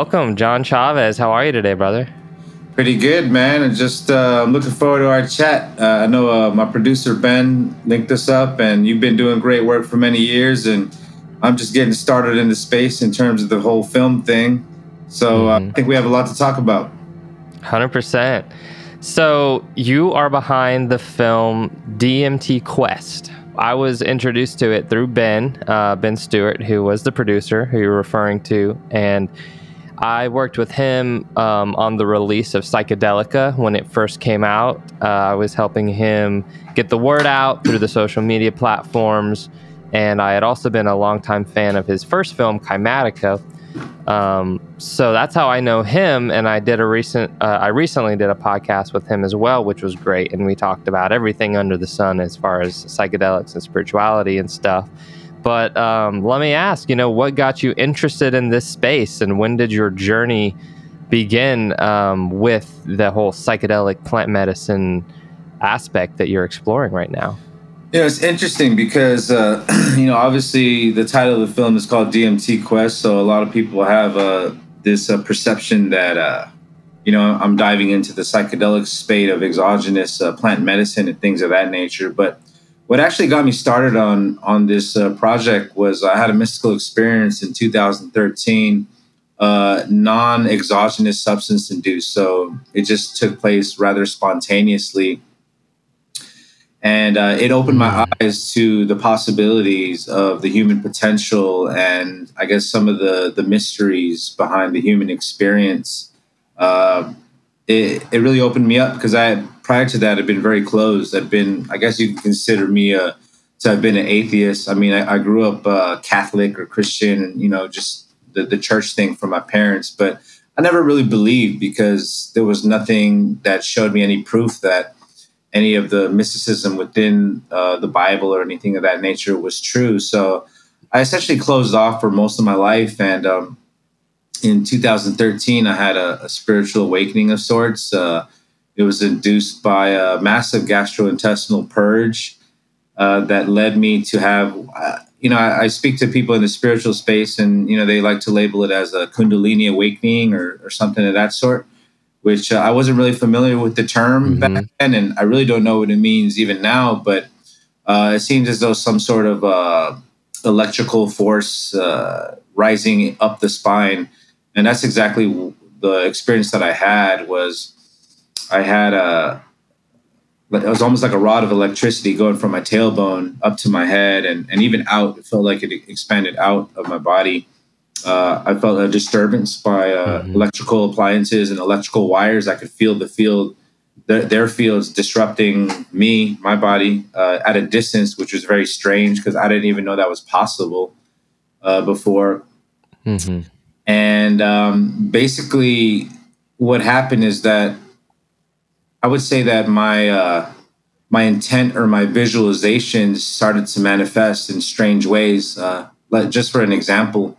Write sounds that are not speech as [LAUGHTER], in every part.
Welcome, John Chavez. How are you today, brother? Pretty good, man. And just uh, I'm looking forward to our chat. Uh, I know uh, my producer Ben linked us up, and you've been doing great work for many years. And I'm just getting started in the space in terms of the whole film thing. So uh, Mhm. I think we have a lot to talk about. 100%. So, you are behind the film DMT Quest. I was introduced to it through Ben, uh, Ben Stewart, who was the producer who you're referring to. And I worked with him um, on the release of Psychedelica when it first came out. Uh, I was helping him get the word out through the social media platforms. And I had also been a longtime fan of his first film, Kymatica. Um, so that's how I know him. And I did a recent, uh, I recently did a podcast with him as well, which was great. And we talked about everything under the sun as far as psychedelics and spirituality and stuff. But um, let me ask, you know, what got you interested in this space and when did your journey begin um, with the whole psychedelic plant medicine aspect that you're exploring right now? You know, it's interesting because uh, [CLEARS THROAT] you know, obviously, the title of the film is called DMT Quest, so a lot of people have uh, this uh, perception that uh, you know I'm diving into the psychedelic spate of exogenous uh, plant medicine and things of that nature. But what actually got me started on on this uh, project was I had a mystical experience in 2013, uh, non-exogenous substance induced. So it just took place rather spontaneously and uh, it opened my eyes to the possibilities of the human potential and I guess some of the the mysteries behind the human experience. Uh, it it really opened me up because I prior to that had been very closed. I've been I guess you can consider me a to have been an atheist. I mean I, I grew up uh, Catholic or Christian and you know just the the church thing from my parents, but I never really believed because there was nothing that showed me any proof that any of the mysticism within uh, the Bible or anything of that nature was true. So I essentially closed off for most of my life. And um, in 2013, I had a, a spiritual awakening of sorts. Uh, it was induced by a massive gastrointestinal purge uh, that led me to have, uh, you know, I, I speak to people in the spiritual space and, you know, they like to label it as a Kundalini awakening or, or something of that sort which uh, I wasn't really familiar with the term Mhm. back then, and I really don't know what it means even now. But uh, it seems as though some sort of uh, electrical force uh, rising up the spine, and that's exactly the experience that I had. Was I had a it was almost like a rod of electricity going from my tailbone up to my head and, and even out. It felt like it expanded out of my body. Uh, I felt a disturbance by uh, Mhm. electrical appliances and electrical wires. I could feel the field, their, their fields disrupting me, my body, uh, at a distance, which was very strange because I didn't even know that was possible uh, before. hmm And um, basically, what happened is that I would say that my uh, my intent or my visualization started to manifest in strange ways. Uh, just for an example,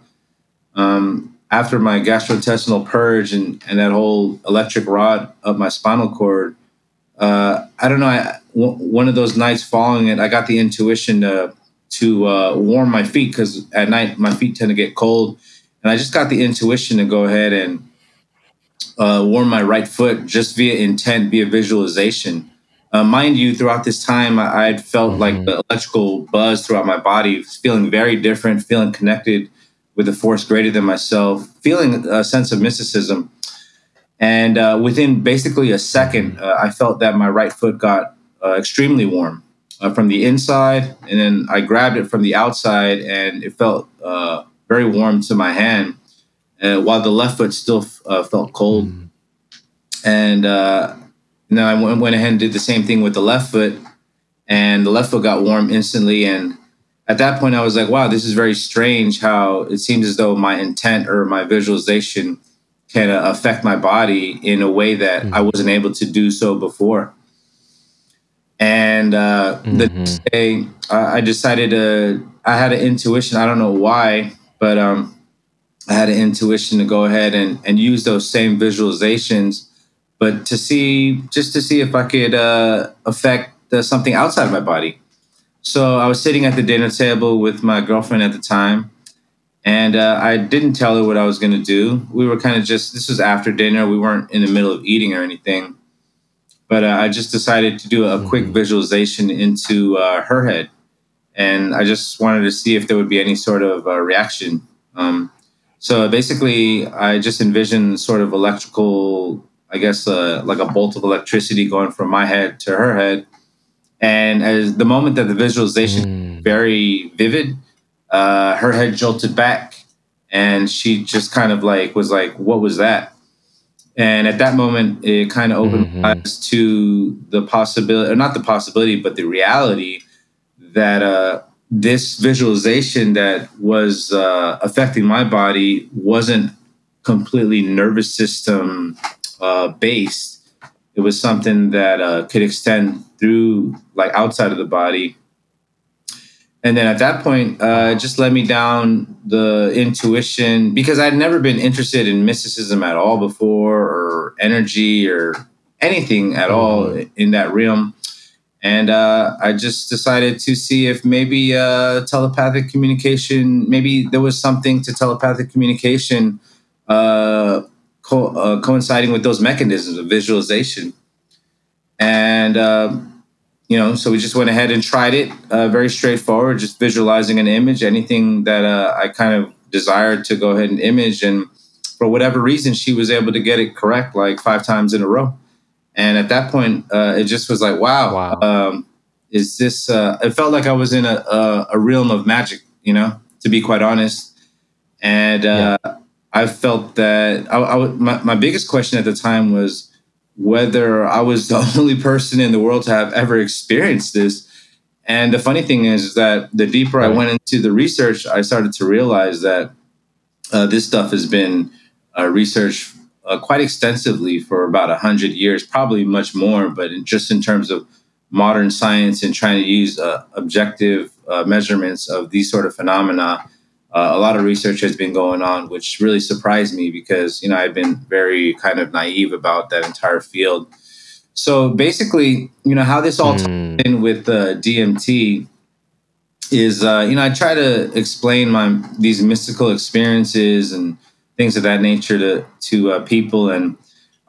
um, after my gastrointestinal purge and, and that whole electric rod up my spinal cord, uh, I don't know. I, w- one of those nights following it, I got the intuition to to uh, warm my feet because at night my feet tend to get cold, and I just got the intuition to go ahead and uh, warm my right foot just via intent, via visualization. Uh, mind you, throughout this time, I had felt like Mhm. the electrical buzz throughout my body, feeling very different, feeling connected with a force greater than myself, feeling a sense of mysticism. And uh, within basically a second, uh, I felt that my right foot got uh, extremely warm uh, from the inside. And then I grabbed it from the outside, and it felt uh, very warm to my hand, uh, while the left foot still uh, felt cold. And uh, then I went went ahead and did the same thing with the left foot, and the left foot got warm instantly. And at that point, I was like, wow, this is very strange how it seems as though my intent or my visualization can uh, affect my body in a way that I wasn't able to do so before. And uh, the Mhm. next day, I I decided to. I had an intuition. I don't know why, but um, I had an intuition to go ahead and and use those same visualizations, but to see just to see if I could uh, affect uh, something outside of my body. So I was sitting at the dinner table with my girlfriend at the time, and uh, I didn't tell her what I was going to do. We were kind of just, this was after dinner. We weren't in the middle of eating or anything. But uh, I just decided to do a quick Mhm. visualization into uh, her head. And I just wanted to see if there would be any sort of uh, reaction. Um, so basically, I just envisioned sort of electrical, I guess, uh, like a bolt of electricity going from my head to her head. And as the moment that the visualization Mm. very vivid. Uh, her head jolted back, and she just kind of like was like, "What was that?" And at that moment, it kind of opened my Mhm. eyes to the possibility, or not the possibility, but the reality that uh, this visualization that was uh, affecting my body wasn't completely nervous system uh, based. It was something that uh, could extend through, like, outside of the body. And then at that point uh, it just led me down the intuition because i'd never been interested in mysticism at all before or energy or anything at all in that realm and uh, i just decided to see if maybe uh, telepathic communication maybe there was something to telepathic communication uh, co- uh, coinciding with those mechanisms of visualization and um, you know, so we just went ahead and tried it. Uh, very straightforward, just visualizing an image, anything that uh, I kind of desired to go ahead and image. And for whatever reason, she was able to get it correct like five times in a row. And at that point, uh, it just was like, wow, Wow. Um, is this? Uh, it felt like I was in a, a, a realm of magic, you know, to be quite honest. And uh, I felt that I, I w- my, my biggest question at the time was whether I was the [LAUGHS] only person in the world to have ever experienced this. And the funny thing is, that the deeper I went into the research, I started to realize that uh, this stuff has been uh, researched uh, quite extensively for about 100 years, probably much more, but in, just in terms of modern science and trying to use uh, objective uh, measurements of these sort of phenomena uh, a lot of research has been going on, which really surprised me because you know I've been very kind of naive about that entire field. So basically, you know how this all ties Mm. in with DMT is uh, you know I try to explain my these mystical experiences and things of that nature to to uh, people. And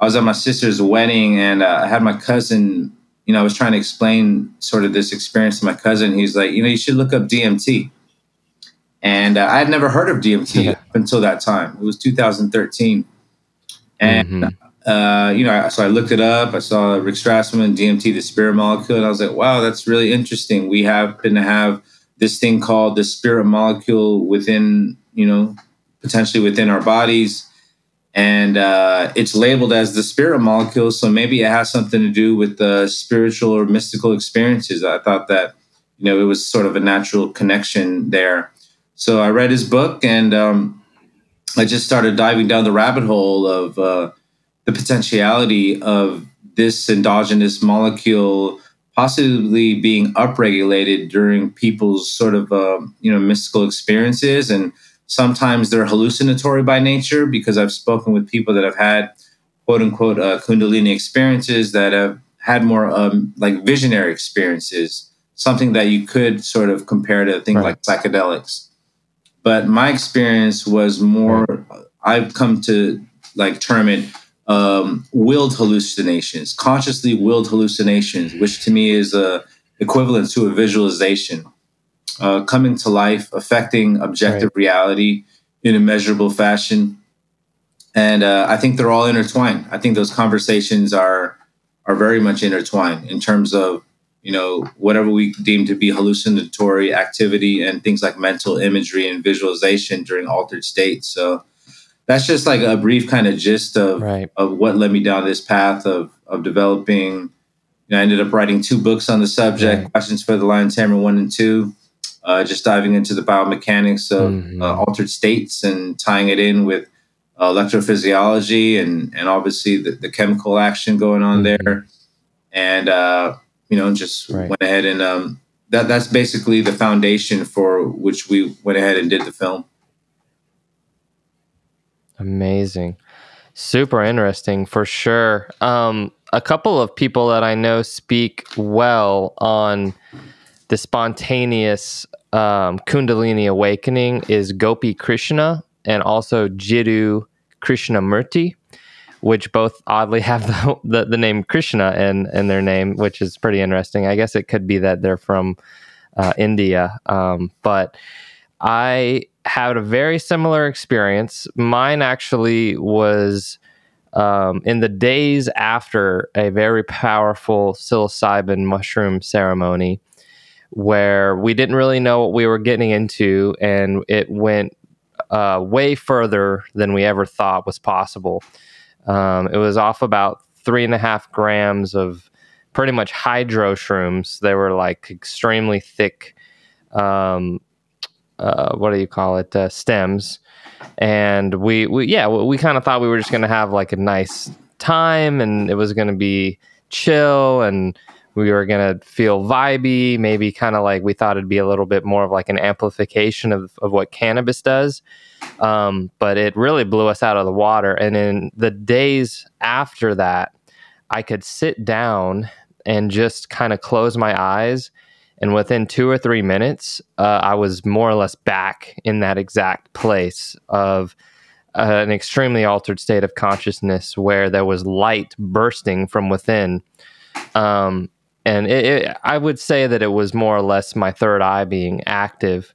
I was at my sister's wedding, and uh, I had my cousin. You know, I was trying to explain sort of this experience to my cousin. He's like, you know, you should look up DMT and uh, I had never heard of DMT Yeah. until that time. It was 2013, and Mhm. uh, you know, so I looked it up. I saw Rick Strassman, DMT, the spirit molecule, and I was like, wow, that's really interesting. We happen to have this thing called the spirit molecule within, you know, potentially within our bodies. And uh, it's labeled as the spirit molecule, so maybe it has something to do with the spiritual or mystical experiences. I thought that, you know, it was sort of a natural connection there. So I read his book, and um, I just started diving down the rabbit hole of uh, the potentiality of this endogenous molecule possibly being upregulated during people's sort of um, you know mystical experiences and sometimes they're hallucinatory by nature because i've spoken with people that have had quote unquote uh, kundalini experiences that have had more um, like visionary experiences something that you could sort of compare to things Right. like psychedelics but my experience was more i've come to like term it um, willed hallucinations, consciously willed hallucinations, which to me is uh, equivalent to a visualization, uh, coming to life, affecting objective reality in a measurable fashion. And uh, I think they're all intertwined. I think those conversations are are very much intertwined in terms of you know whatever we deem to be hallucinatory activity and things like mental imagery and visualization during altered states. So that's just like a brief kind of gist of Right. of what led me down this path of of developing. You know, I ended up writing two books on the subject: Right. Questions for the Lion Tamer One and Two. Uh, just diving into the biomechanics of Mhm. uh, altered states and tying it in with uh, electrophysiology and and obviously the, the chemical action going on Mhm. there. And uh, you know, just Right. went ahead and um, that that's basically the foundation for which we went ahead and did the film. Amazing. Super interesting for sure. Um, a couple of people that I know speak well on the spontaneous um, Kundalini awakening is Gopi Krishna and also Jiddu Krishnamurti, which both oddly have the, [LAUGHS] the, the name Krishna in, in their name, which is pretty interesting. I guess it could be that they're from uh, India. Um, but I had a very similar experience. Mine actually was um, in the days after a very powerful psilocybin mushroom ceremony where we didn't really know what we were getting into and it went uh, way further than we ever thought was possible. Um, it was off about three and a half grams of pretty much hydro shrooms. They were like extremely thick. Um, uh, what do you call it? Uh, stems, and we, we yeah, we, we kind of thought we were just gonna have like a nice time, and it was gonna be chill, and we were gonna feel vibey, maybe kind of like we thought it'd be a little bit more of like an amplification of of what cannabis does. Um, but it really blew us out of the water. And in the days after that, I could sit down and just kind of close my eyes. And within two or three minutes, uh, I was more or less back in that exact place of uh, an extremely altered state of consciousness where there was light bursting from within. Um, and it, it, I would say that it was more or less my third eye being active.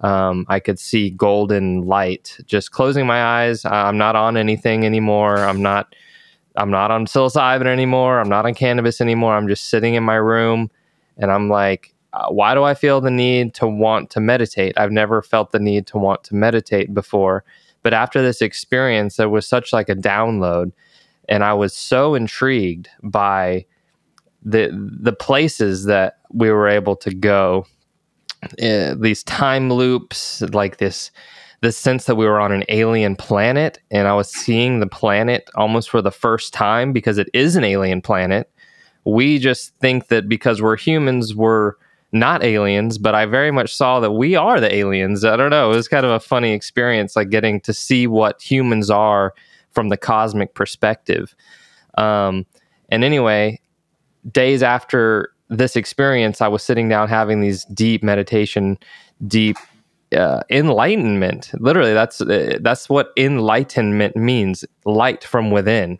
Um, I could see golden light. Just closing my eyes, I'm not on anything anymore. I'm not. I'm not on psilocybin anymore. I'm not on cannabis anymore. I'm just sitting in my room, and I'm like, uh, why do I feel the need to want to meditate? I've never felt the need to want to meditate before, but after this experience, there was such like a download, and I was so intrigued by the the places that we were able to go uh, these time loops like this the sense that we were on an alien planet and i was seeing the planet almost for the first time because it is an alien planet. We just think that because we're humans we're not aliens but i very much saw that we are the aliens. I don't know. It was kind of a funny experience like getting to see what humans are from the cosmic perspective. Um, and anyway days after this experience, I was sitting down having these deep meditation, deep uh, enlightenment. Literally, that's uh, that's what enlightenment means. Light from within.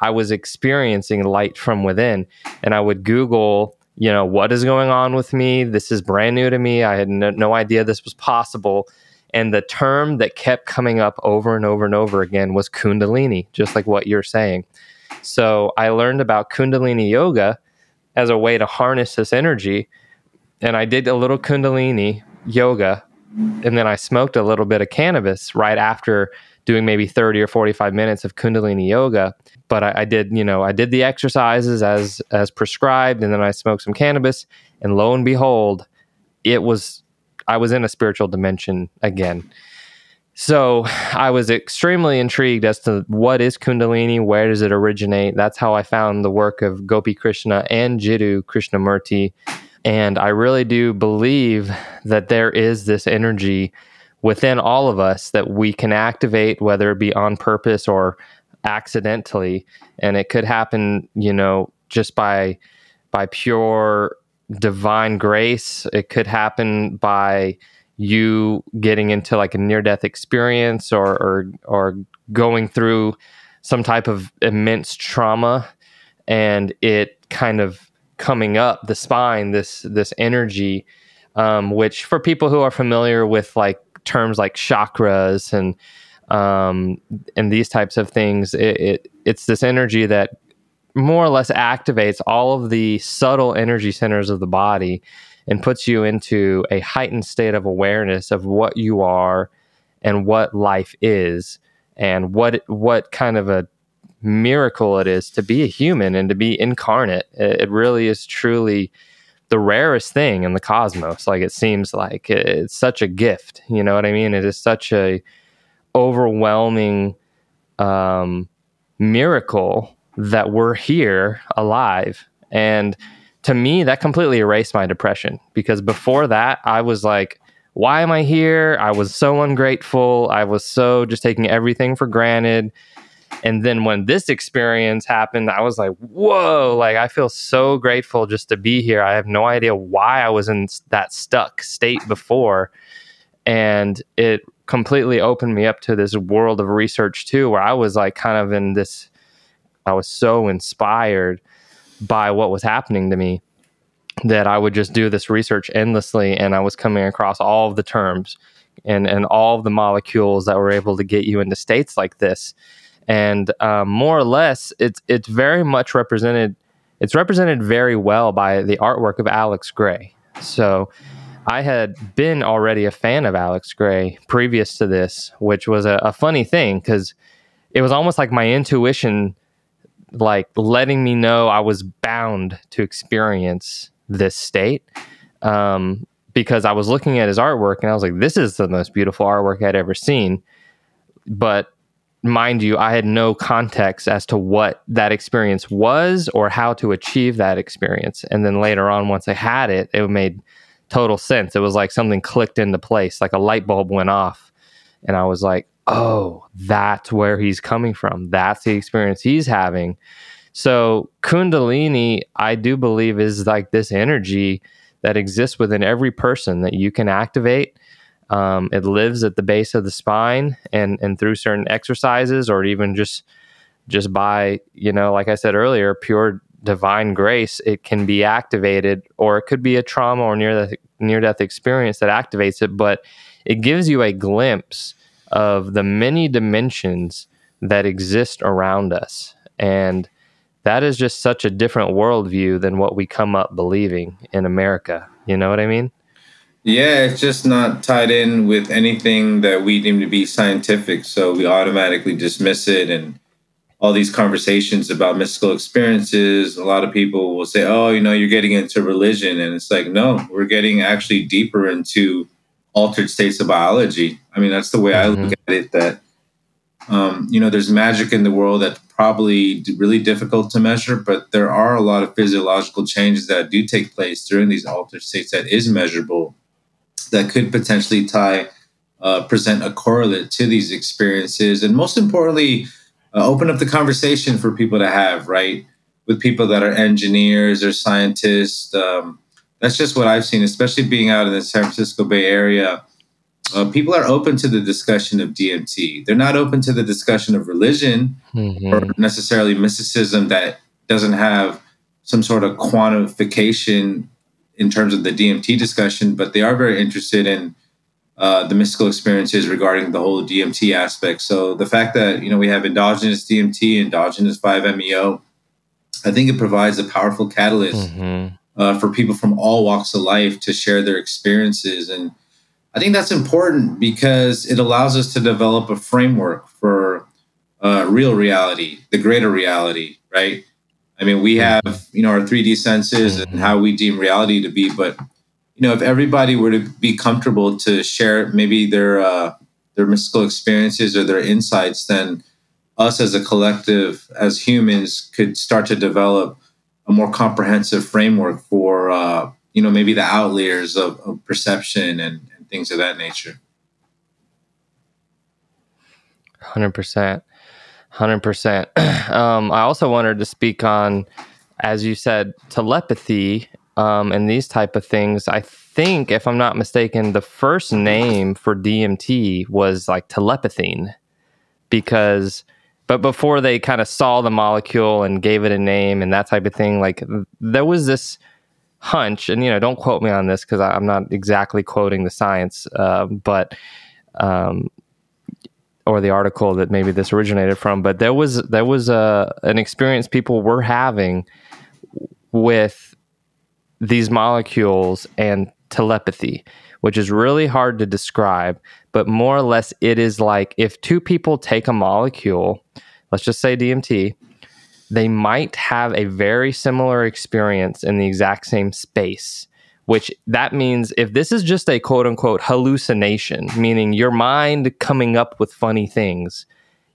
I was experiencing light from within, and I would Google, you know, what is going on with me. This is brand new to me. I had no, no idea this was possible. And the term that kept coming up over and over and over again was Kundalini, just like what you're saying. So I learned about Kundalini yoga as a way to harness this energy. And I did a little Kundalini yoga. And then I smoked a little bit of cannabis right after doing maybe 30 or 45 minutes of Kundalini yoga. But I, I did, you know, I did the exercises as as prescribed, and then I smoked some cannabis. And lo and behold, it was I was in a spiritual dimension again. So I was extremely intrigued as to what is Kundalini, where does it originate? That's how I found the work of Gopi Krishna and Jiddu Krishnamurti. And I really do believe that there is this energy within all of us that we can activate, whether it be on purpose or accidentally. And it could happen, you know, just by by pure divine grace. It could happen by you getting into like a near death experience or, or or going through some type of immense trauma and it kind of coming up the spine this this energy um, which for people who are familiar with like terms like chakras and um, and these types of things it, it it's this energy that more or less activates all of the subtle energy centers of the body and puts you into a heightened state of awareness of what you are and what life is and what what kind of a miracle it is to be a human and to be incarnate. It really is truly the rarest thing in the cosmos. Like it seems like it's such a gift you know what i mean? It is such a overwhelming um, miracle that we're here alive and to me, that completely erased my depression because before that, I was like, why am I here? I was so ungrateful. I was so just taking everything for granted. And then when this experience happened, I was like, whoa, like I feel so grateful just to be here. I have no idea why I was in that stuck state before. And it completely opened me up to this world of research too, where I was like kind of in this, I was so inspired by what was happening to me that I would just do this research endlessly and I was coming across all of the terms and, and all of the molecules that were able to get you into states like this. And um, more or less, it's it's very much represented. It's represented very well by the artwork of Alex Grey. So, I had been already a fan of Alex Grey previous to this, which was a, a funny thing because it was almost like my intuition, like letting me know I was bound to experience this state. Um, because I was looking at his artwork and I was like, this is the most beautiful artwork I'd ever seen. But mind you, I had no context as to what that experience was or how to achieve that experience. And then later on, once I had it, it made total sense. It was like something clicked into place, like a light bulb went off. And I was like, oh, that's where he's coming from. That's the experience he's having. So, Kundalini, I do believe, is like this energy that exists within every person that you can activate um, it lives at the base of the spine, and and through certain exercises, or even just just by you know, like I said earlier, pure divine grace, it can be activated, or it could be a trauma or near death near death experience that activates it. But it gives you a glimpse of the many dimensions that exist around us, and that is just such a different worldview than what we come up believing in America. You know what I mean? Yeah, it's just not tied in with anything that we deem to be scientific. So we automatically dismiss it. And all these conversations about mystical experiences, a lot of people will say, oh, you know, you're getting into religion. And it's like, no, we're getting actually deeper into altered states of biology. I mean, that's the way mm-hmm. I look at it that, um, you know, there's magic in the world that's probably really difficult to measure, but there are a lot of physiological changes that do take place during these altered states that is measurable that could potentially tie, uh, present a correlate to these experiences, and most importantly, uh, open up the conversation for people to have, right? With people that are engineers or scientists. Um, that's just what I've seen, especially being out in the San Francisco Bay Area. Uh, people are open to the discussion of DMT. They're not open to the discussion of religion mm-hmm. or necessarily mysticism that doesn't have some sort of quantification in terms of the DMT discussion, but they are very interested in uh, the mystical experiences regarding the whole DMT aspect. So the fact that you know we have endogenous DMT, endogenous 5-MeO, I think it provides a powerful catalyst mm-hmm. Uh, for people from all walks of life to share their experiences, and I think that's important because it allows us to develop a framework for uh, real reality, the greater reality, right? I mean, we have, you know, our 3D senses and how we deem reality to be, but you know, if everybody were to be comfortable to share maybe their uh, their mystical experiences or their insights, then us as a collective, as humans, could start to develop a more comprehensive framework for, uh, you know, maybe the outliers of, of perception and, and things of that nature. Hundred percent. Hundred percent. [CLEARS THROAT] Um, I also wanted to speak on, as you said, telepathy um, and these type of things. I think, if I'm not mistaken, the first name for DMT was like telepathine, because, but before they kind of saw the molecule and gave it a name and that type of thing, like there was this hunch, and you know, don't quote me on this because I'm not exactly quoting the science, uh, but um, or the article that maybe this originated from, but there was there was a an experience people were having with these molecules and telepathy, which is really hard to describe, but more or less it is like if two people take a molecule, let's just say DMT, they might have a very similar experience in the exact same space which that means if this is just a quote unquote hallucination, meaning your mind coming up with funny things,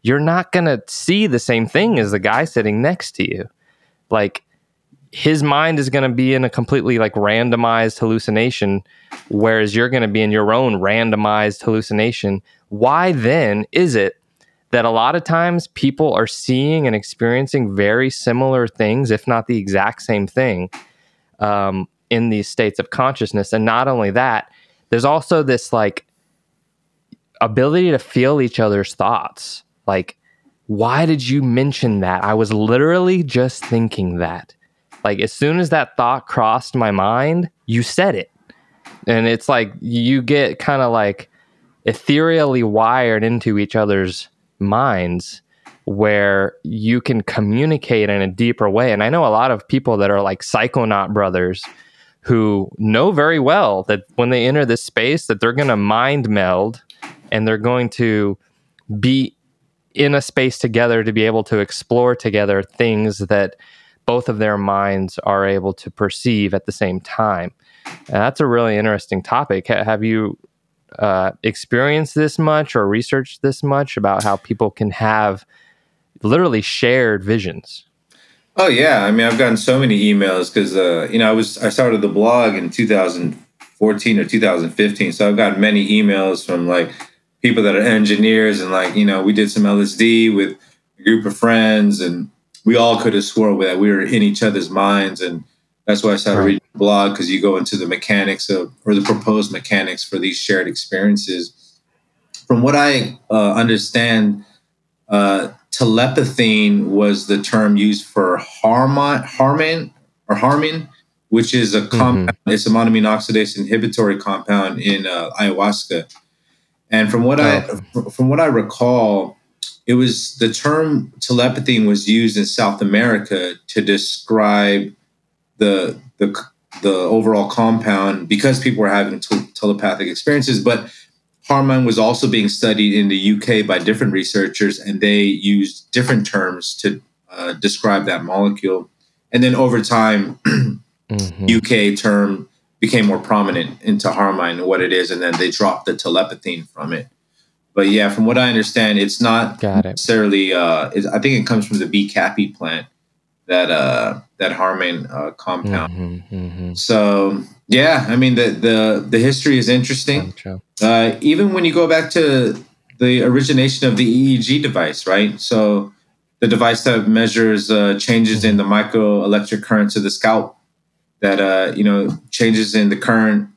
you're not going to see the same thing as the guy sitting next to you. Like his mind is going to be in a completely like randomized hallucination whereas you're going to be in your own randomized hallucination. Why then is it that a lot of times people are seeing and experiencing very similar things if not the exact same thing um, in these states of consciousness? And not only that there's also this like ability to feel each other's thoughts. Like why did you mention that? I was literally just thinking that like as soon as that thought crossed my mind, you said it. And it's like you get kind of like ethereally wired into each other's minds where you can communicate in a deeper way. And I know a lot of people that are like psychonaut brothers who know very well that when they enter this space that they're going to mind meld and they're going to be in a space together to be able to explore together things that both of their minds are able to perceive at the same time. And that's a really interesting topic. have you uh, experienced this much or researched this much about how people can have literally shared visions? Oh yeah, I mean I've gotten so many emails because uh, you know I was I started the blog in 2014 or 2015, so I've gotten many emails from like people that are engineers and like you know we did some LSD with a group of friends and we all could have swore that we were in each other's minds and that's why I started right. reading the blog because you go into the mechanics of or the proposed mechanics for these shared experiences. From what I uh, understand, uh, telepathine was the term used for harmon, harmon or harmine, which is a compound. Mm-hmm. It's a monoamine oxidase inhibitory compound in uh, ayahuasca. And from what oh. I from what I recall, it was the term telepathy was used in South America to describe the the the overall compound because people were having t- telepathic experiences. But Harmine was also being studied in the UK by different researchers, and they used different terms to uh, describe that molecule. And then over time, [CLEARS THROAT] mm-hmm. UK term became more prominent into Harmine and what it is, and then they dropped the telepathine from it. But yeah, from what I understand, it's not Got it. necessarily. Uh, I think it comes from the B caapi plant that uh, that harmine uh, compound. Mm-hmm, mm-hmm. So yeah, I mean the the the history is interesting. Uh, even when you go back to the origination of the EEG device, right? So the device that measures uh, changes in the microelectric currents of the scalp, that uh, you know changes in the current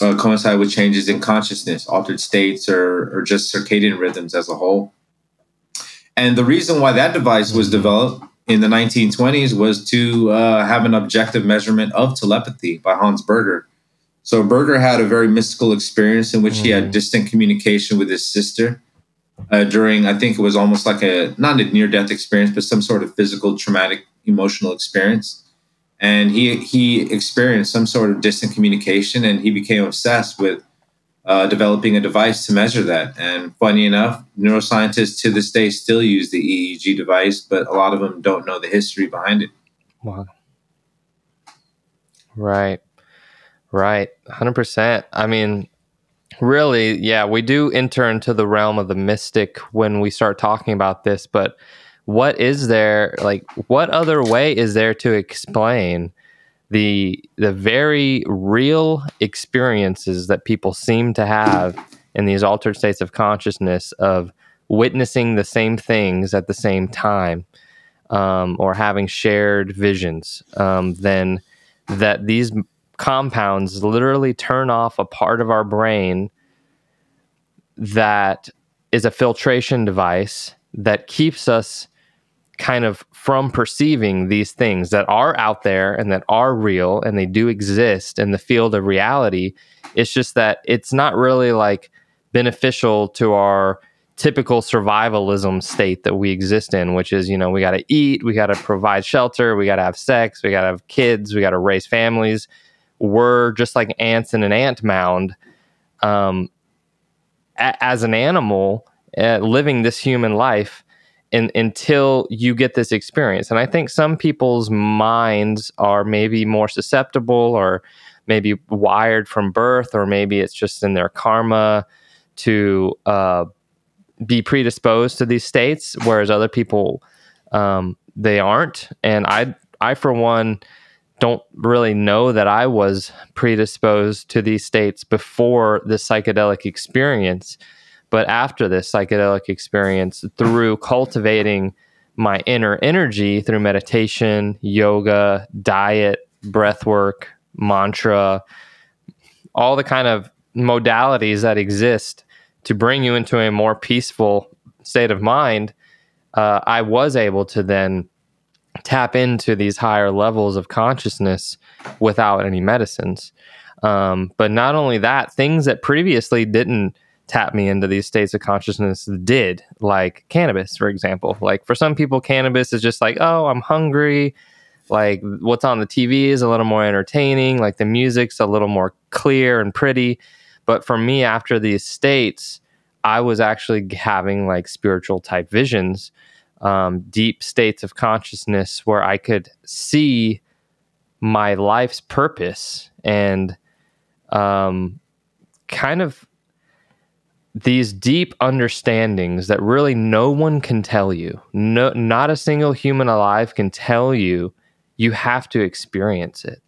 uh, coincide with changes in consciousness, altered states, or, or just circadian rhythms as a whole. And the reason why that device was developed in the 1920s was to uh, have an objective measurement of telepathy by Hans Berger. So Berger had a very mystical experience in which he had mm-hmm. distant communication with his sister uh, during, I think it was almost like a not a near death experience, but some sort of physical traumatic emotional experience and he he experienced some sort of distant communication and he became obsessed with uh, developing a device to measure that. And funny enough neuroscientists to this day still use the eeg device but a lot of them don't know the history behind it. Wow. Right. Right. 100% i mean really yeah we do enter into the realm of the mystic when we start talking about this but what is there like what other way is there to explain the the very real experiences that people seem to have in these altered states of consciousness of witnessing the same things at the same time um, or having shared visions um, then that these compounds literally turn off a part of our brain that is a filtration device that keeps us kind of from perceiving these things that are out there and that are real and they do exist in the field of reality. It's just that it's not really like beneficial to our typical survivalism state that we exist in, which is, you know, we got to eat, we got to provide shelter, we got to have sex, we got to have kids, we got to raise families. We're just like ants in an ant mound. Um, a- as an animal, uh, living this human life, in, until you get this experience. And I think some people's minds are maybe more susceptible or maybe wired from birth, or maybe it's just in their karma to uh, be predisposed to these states, whereas other people um, they aren't. And I, I for one, don't really know that I was predisposed to these states before the psychedelic experience. But after this psychedelic experience, through cultivating my inner energy through meditation, yoga, diet, breath work, mantra, all the kind of modalities that exist to bring you into a more peaceful state of mind, uh, I was able to then tap into these higher levels of consciousness without any medicines. Um, but not only that, things that previously didn't tap me into these states of consciousness did, like cannabis, for example. Like for some people, cannabis is just like, oh, I'm hungry. Like what's on the TV is a little more entertaining. Like the music's a little more clear and pretty. But for me, after these states, I was actually having like spiritual type visions, um, deep states of consciousness where I could see my life's purpose and um, kind of these deep understandings that really no one can tell you. No, not a single human alive can tell you. You have to experience it.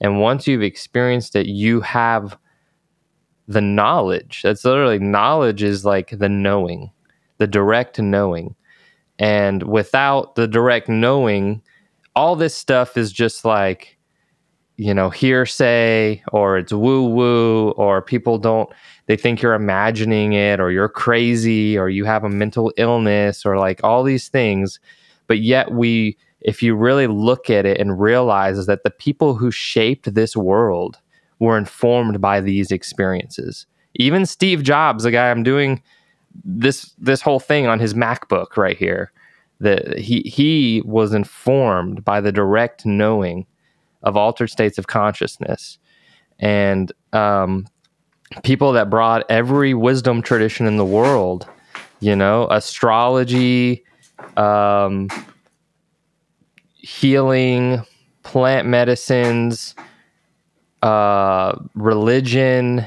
And once you've experienced it, you have the knowledge. That's literally knowledge is like the knowing, the direct knowing. And without the direct knowing, all this stuff is just like, you know, hearsay or it's woo woo or people don't, they think you're imagining it or you're crazy or you have a mental illness or like all these things. But yet, we, if you really look at it and realize is that the people who shaped this world, were informed by these experiences. Even Steve Jobs, the guy I'm doing this this whole thing on his MacBook right here, that he he was informed by the direct knowing of altered states of consciousness, and um, people that brought every wisdom tradition in the world, you know, astrology, um, healing, plant medicines uh, religion,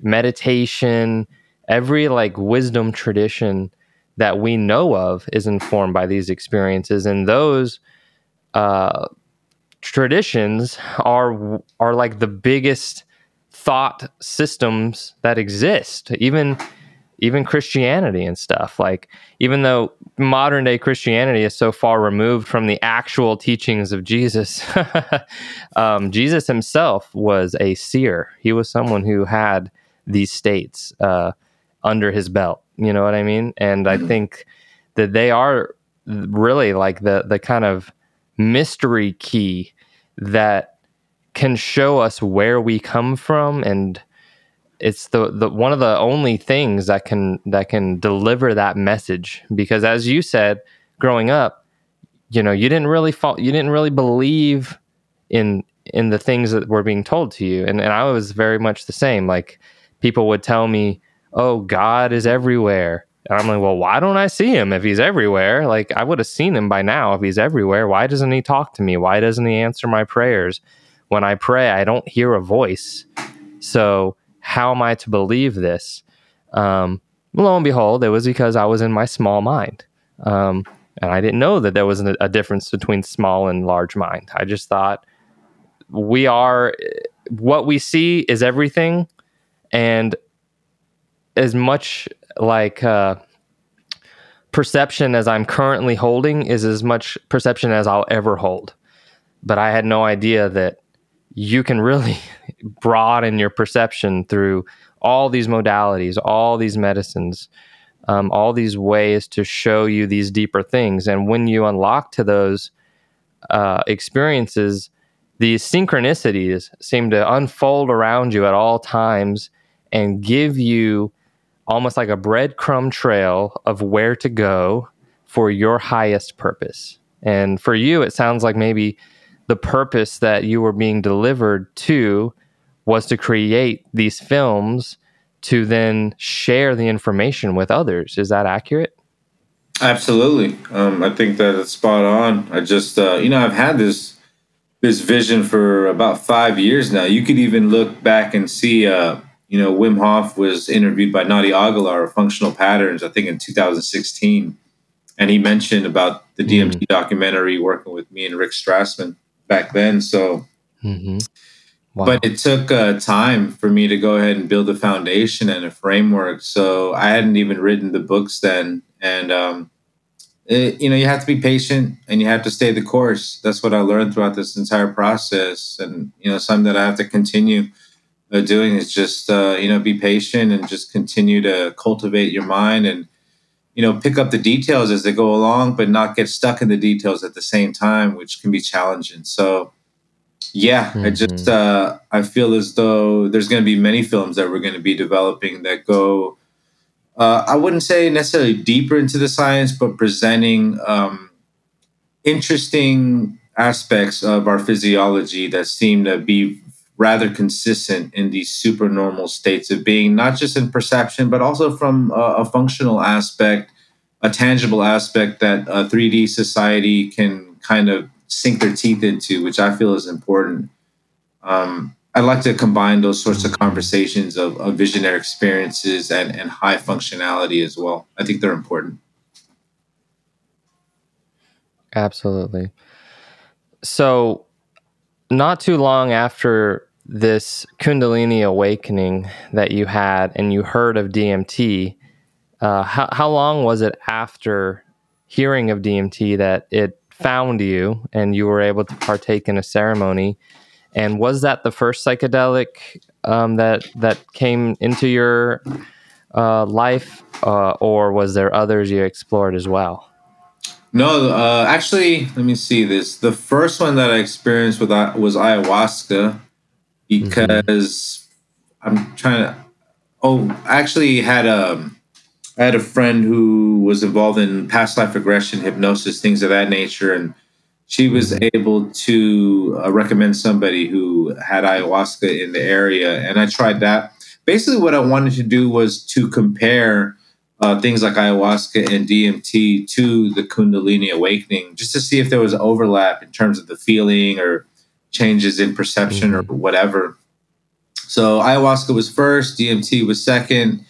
meditation, every like wisdom tradition that we know of is informed by these experiences, and those uh, traditions are are like the biggest thought systems that exist. Even even Christianity and stuff. Like, even though modern day Christianity is so far removed from the actual teachings of Jesus, [LAUGHS] um, Jesus himself was a seer. He was someone who had these states uh, under his belt. You know what I mean? And I [CLEARS THROAT] think that they are really like the the kind of mystery key that can show us where we come from and it's the, the one of the only things that can that can deliver that message. Because as you said growing up you know you didn't really fall you didn't really believe in in the things that were being told to you. And, and i was very much the same. Like people would tell me oh god is everywhere and i'm like well why don't i see him if he's everywhere like i would have seen him by now if he's everywhere why doesn't he talk to me why doesn't he answer my prayers when i pray i don't hear a voice so how am I to believe this? Um, lo and behold, it was because I was in my small mind. Um, and I didn't know that there was a, difference between small and large mind. I just thought we are what we see is everything. And as much like uh, perception as I'm currently holding is as much perception as I'll ever hold. But I had no idea that you can really [LAUGHS] broaden your perception through all these modalities, all these medicines, um, all these ways to show you these deeper things. And when you unlock to those uh, experiences, these synchronicities seem to unfold around you at all times and give you almost like a breadcrumb trail of where to go for your highest purpose. And for you, it sounds like maybe the purpose that you were being delivered to was to create these films to then share the information with others. Is that accurate? Absolutely. Um, I think that it's spot on. I just, uh, you know, I've had this this vision for about five years now. You could even look back and see, uh, you know, Wim Hof was interviewed by Naudi Aguilar of Functional Patterns, I think in 2016, and he mentioned about the DMT mm. documentary working with me and Rick Strassman back then. So Mm-hmm. Wow. But it took uh, time for me to go ahead and build a foundation and a framework. So I hadn't even written the books then, and um, it, you know, you have to be patient and you have to stay the course. That's what I learned throughout this entire process, and you know, something that I have to continue doing is just uh, you know be patient and just continue to cultivate your mind and you know pick up the details as they go along, but not get stuck in the details at the same time, which can be challenging. So yeah, mm-hmm. I just uh, I feel as though there's going to be many films that we're going to be developing that go. Uh, I wouldn't say necessarily deeper into the science, but presenting um, interesting aspects of our physiology that seem to be rather consistent in these supernormal states of being, not just in perception, but also from a, a functional aspect, a tangible aspect that a 3D society can kind of sink their teeth into, which I feel is important. Um, I'd like to combine those sorts of conversations of, of visionary experiences and, and high functionality as well. I think they're important. Absolutely. So, not too long after this Kundalini awakening that you had and you heard of DMT, uh, how, how long was it after hearing of DMT that it found you and you were able to partake in a ceremony. And was that the first psychedelic um, that that came into your uh, life, uh, or was there others you explored as well? No, uh, actually, let me see this. The first one that I experienced with was ayahuasca because mm-hmm. I'm trying to. Oh, actually, had a um, had a friend who was involved in past life regression, hypnosis, things of that nature, and she was mm-hmm. able to uh, recommend somebody who had ayahuasca in the area, and I tried that. Basically, what I wanted to do was to compare uh, things like ayahuasca and DMT to the Kundalini awakening, just to see if there was overlap in terms of the feeling or changes in perception mm-hmm. or whatever. So ayahuasca was first, DMT was second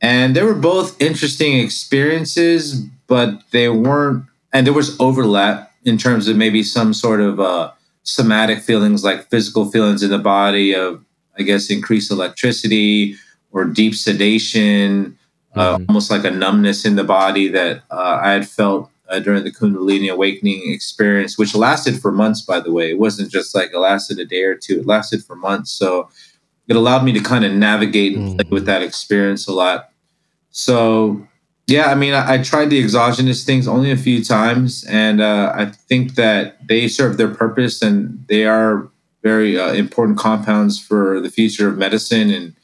and they were both interesting experiences, but they weren't, and there was overlap in terms of maybe some sort of uh, somatic feelings, like physical feelings in the body of, I guess, increased electricity or deep sedation, uh, mm-hmm. almost like a numbness in the body that uh, I had felt uh, during the Kundalini awakening experience, which lasted for months, by the way. It wasn't just like it lasted a day or two, it lasted for months. So it allowed me to kind of navigate and play with mm. that experience a lot. So yeah, I mean, I, I, tried the exogenous things only a few times, and uh, I think that they serve their purpose, and they are very uh, important compounds for the future of medicine and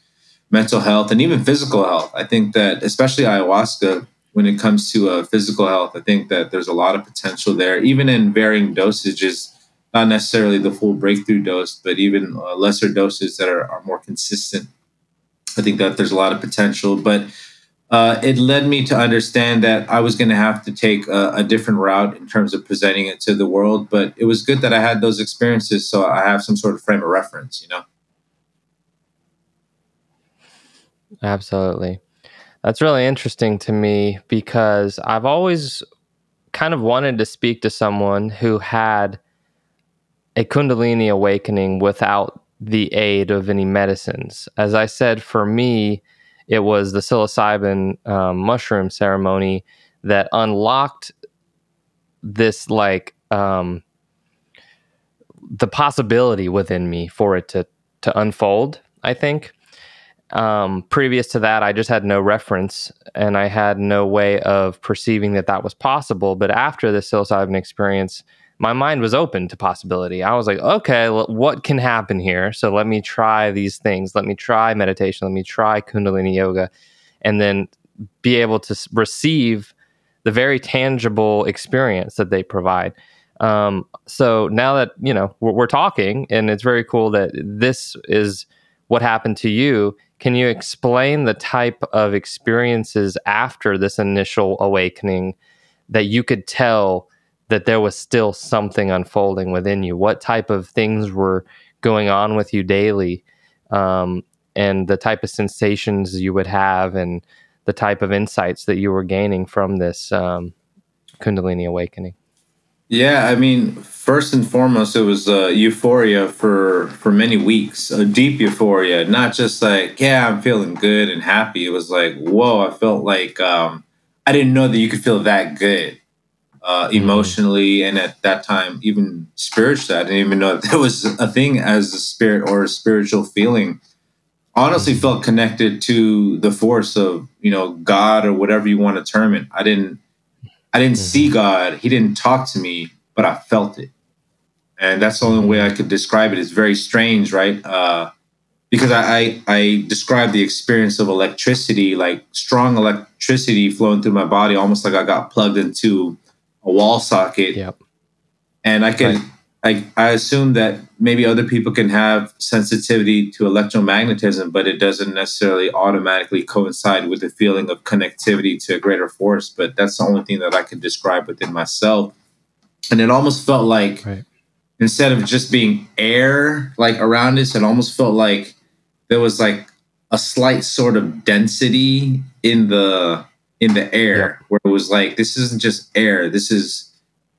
mental health, and even physical health. I think that, especially ayahuasca, when it comes to uh, physical health, I think that there's a lot of potential there, even in varying dosages not necessarily the full breakthrough dose, but even uh, lesser doses that are, are more consistent. I think that there's a lot of potential, but uh, it led me to understand that I was going to have to take a, a, different route in terms of presenting it to the world. But it was good that I had those experiences, so I have some sort of frame of reference, you know. Absolutely, that's really interesting to me because I've always kind of wanted to speak to someone who had a Kundalini awakening without the aid of any medicines. As I said, for me, it was the psilocybin um, mushroom ceremony that unlocked this, like, um, the possibility within me for it to to unfold. I think. Um, previous to that, I just had no reference and I had no way of perceiving that that was possible. But after the psilocybin experience, my mind was open to possibility. I was like, okay, well, what can happen here? So let me try these things. Let me try meditation. Let me try Kundalini yoga, and then be able to receive the very tangible experience that they provide. Um, so now that you know we're, we're talking, and it's very cool that this is what happened to you. Can you explain the type of experiences after this initial awakening that you could tell? that there was still something unfolding within you. What type of things were going on with you daily, um, and the type of sensations you would have, and the type of insights that you were gaining from this um, Kundalini awakening. Yeah, I mean, first and foremost, it was uh, euphoria for for many weeks, a deep euphoria, not just like yeah, I'm feeling good and happy. It was like whoa, I felt like um, I didn't know that you could feel that good uh, Mm-hmm. emotionally, and at that time, even spiritually, I didn't even know [LAUGHS] that there was a thing as a spirit or a spiritual feeling. Honestly, felt connected to the force of you know God or whatever you want to term it. I didn't I didn't see God. He didn't talk to me, but I felt it. And that's the only way I could describe it. It's very strange, right? Uh, because I, I, I describe the experience of electricity, like strong electricity flowing through my body, almost like I got plugged into a wall socket. Yep. And I can, Right. I, I assume that maybe other people can have sensitivity to electromagnetism, but it doesn't necessarily automatically coincide with the feeling of connectivity to a greater force. But that's the only thing that I could describe within myself. And it almost felt like Right. instead of just being air like around us, it almost felt like there was like a slight sort of density in the in the air where it was like this isn't just air this is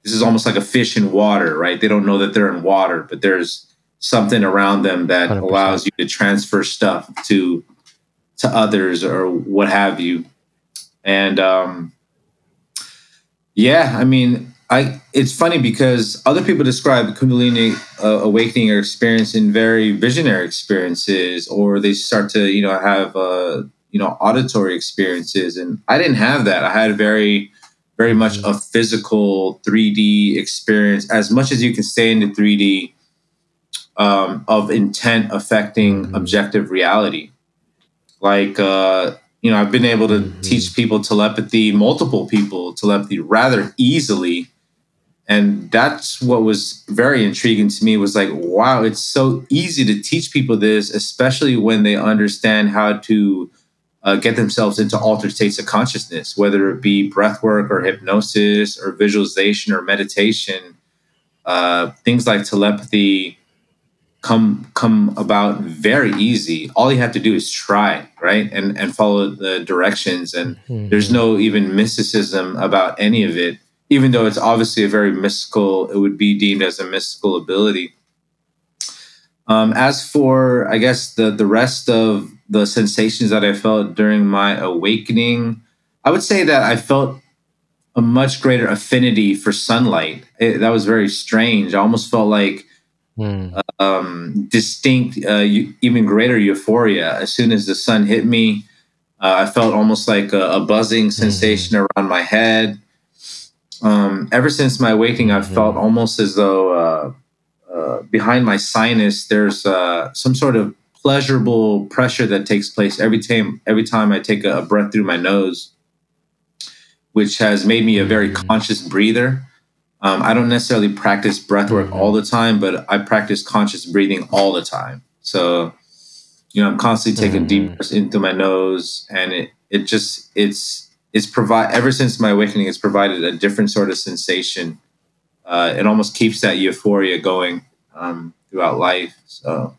this is almost like a fish in water right? They don't know that they're in water but there's something around them that 100%. allows you to transfer stuff to to others or what have you. And um yeah i mean i it's funny because other people describe kundalini uh, awakening or experience in very visionary experiences or they start to you know have uh you know auditory experiences. And i didn't have that. I had very very much a physical 3d experience as much as you can stay in the 3d um, of intent affecting Mhm. objective reality like uh you know i've been able to Mhm. teach people telepathy multiple people telepathy rather easily and that's what was very intriguing to me was like wow it's so easy to teach people this especially when they understand how to uh, get themselves into altered states of consciousness whether it be breath work or hypnosis or visualization or meditation uh, things like telepathy come come about very easy. All you have to do is try right? And and follow the directions. And there's no even mysticism about any of it even though it's obviously a very mystical it would be deemed as a mystical ability. Um, as for i guess the the rest of the sensations that i felt during my awakening i would say that i felt a much greater affinity for sunlight It- that was very strange i almost felt like Mm. um, distinct, uh, even greater euphoria. As soon as the sun hit me, uh, I felt almost like a, a buzzing sensation around my head. Um, ever since my awakening, I've Mhm. felt almost as though uh, uh, behind my sinus there's uh, some sort of pleasurable pressure that takes place every time. Every time I take a, breath through my nose, which has made me a very Mhm. conscious breather. Um, I don't necessarily practice breath work Mhm. all the time, but I practice conscious breathing all the time. So, you know, I'm constantly taking deep Mhm. breaths in through my nose, and it it just it's it's provide ever since my awakening, it's provided a different sort of sensation. Uh, it almost keeps that euphoria going um, throughout life. So,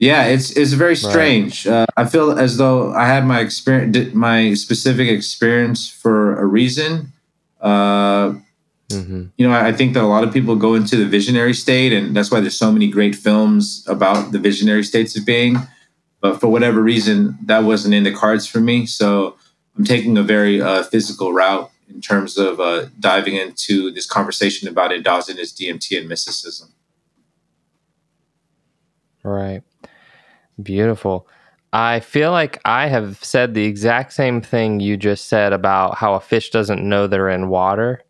yeah, it's it's very strange. Uh, I feel as though I had my experience, my specific experience for a reason. Uh, Mhm. you know, I I think that a lot of people go into the visionary state, and that's why there's so many great films about the visionary states of being. But for whatever reason, that wasn't in the cards for me. So I'm taking a very uh, physical route in terms of uh, diving into this conversation about endogenous DMT and mysticism. Right. Beautiful. I feel like I have said the exact same thing you just said about how a fish doesn't know they're in water.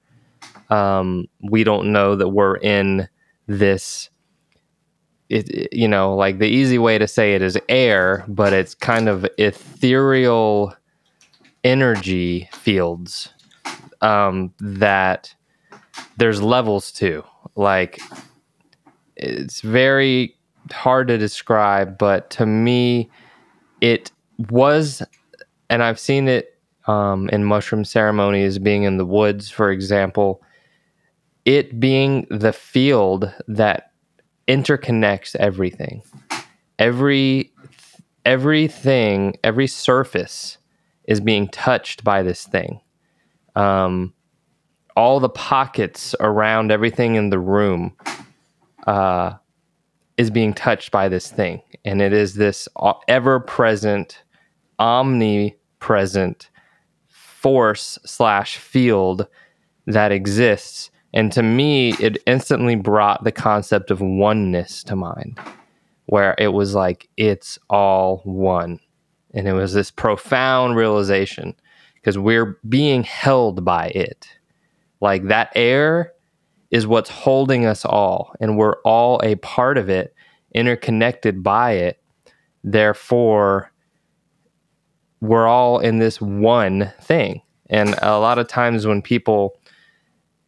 Um, we don't know that we're in this. It, you know, like the easy way to say it is air, but it's kind of ethereal energy fields um, that there's levels to. Like, it's very hard to describe, but to me, it was, and I've seen it um, in mushroom ceremonies, being in the woods, for example, it being the field that interconnects everything. Every everything, every surface is being touched by this thing. Um, all the pockets around everything in the room uh, is being touched by this thing. And it is this uh, ever present, omnipresent force slash field that exists. And to me, it instantly brought the concept of oneness to mind, where it was like, it's all one. And it was this profound realization because we're being held by it. Like that air is what's holding us all, and we're all a part of it, interconnected by it. Therefore, we're all in this one thing. And a lot of times when people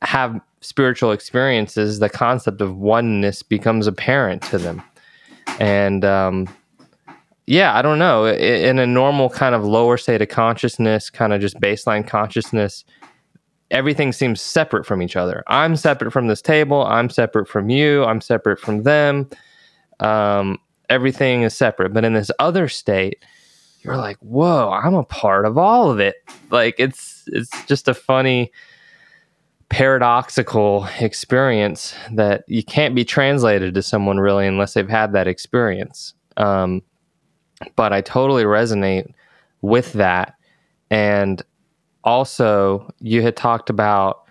have spiritual experiences, the concept of oneness becomes apparent to them. And um, yeah, I don't know. In a normal kind of lower state of consciousness, kind of just baseline consciousness, everything seems separate from each other. I'm separate from this table. I'm separate from you. I'm separate from them. Um, everything is separate. But in this other state, you're like, whoa, I'm a part of all of it. Like it's it's just a funny paradoxical experience that you can't be translated to someone really unless they've had that experience. Um, but I totally resonate with that. And also, you had talked about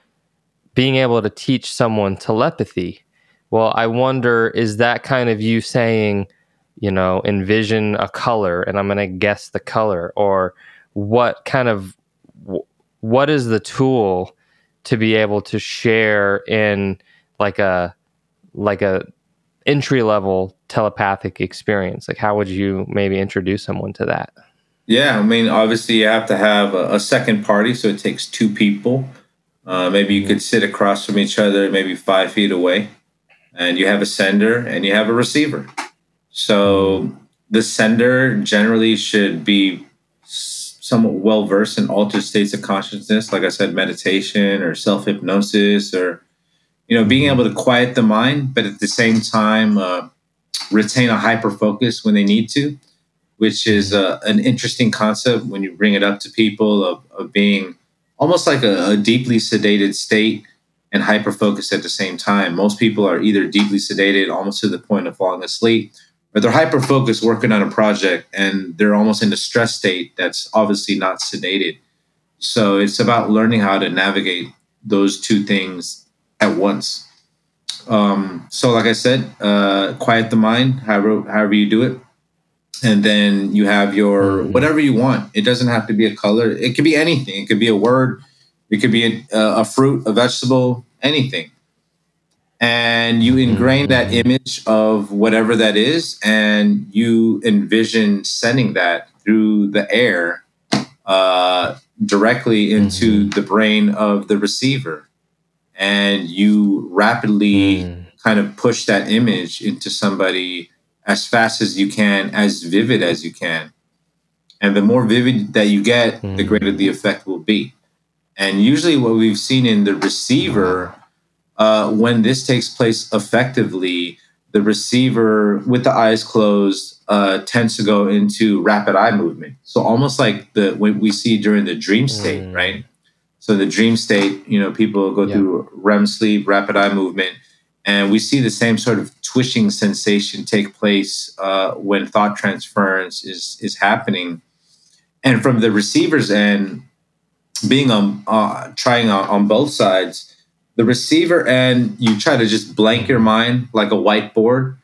being able to teach someone telepathy. Well, I wonder is that kind of you saying, you know, envision a color and I'm going to guess the color? Or what kind of what is the tool to be able to share in like a like a entry level telepathic experience? Like how would you maybe introduce someone to that yeah, I mean, obviously you have to have a, a second party, so it takes two people. Uh, maybe you could sit across from each other, maybe five feet away, and you have a sender and you have a receiver. So the sender generally should be somewhat well versed in altered states of consciousness, like I said, meditation or self hypnosis, or you know, being able to quiet the mind, but at the same time uh, retain a hyper focus when they need to which is uh, an interesting concept when you bring it up to people of, of being almost like a, a deeply sedated state and hyper focused at the same time. Most people are either deeply sedated, almost to the point of falling asleep, or they're hyper focused working on a project and they're almost in a stress state that's obviously not sedated. So it's about learning how to navigate those two things at once. Um, so, like I said, uh, quiet the mind, however, however you do it and then you have your mm-hmm. whatever you want. It doesn't have to be a color. It could be anything. It could be a word. It could be a, a fruit, a vegetable, anything. And you ingrain that mm-hmm. image of whatever that is, and you envision sending that through the air uh, directly into mm-hmm. the brain of the receiver. And you rapidly mm. kind of push that image into somebody as fast as you can, as vivid as you can. And the more vivid that you get, mm. the hmm. greater the effect will be. And usually, what we've seen in the receiver, uh, when this takes place effectively, the receiver with the eyes closed uh, tends to go into rapid eye movement. So almost like the what we see during the dream state, mm. right? So the dream state, you know, people go through REM sleep, rapid eye movement, and we see the same sort of twitching sensation take place uh, when thought transference is is happening. And from the receiver's end, being on uh, trying on, on both sides, the receiver end, you try to just blank your mind like a whiteboard,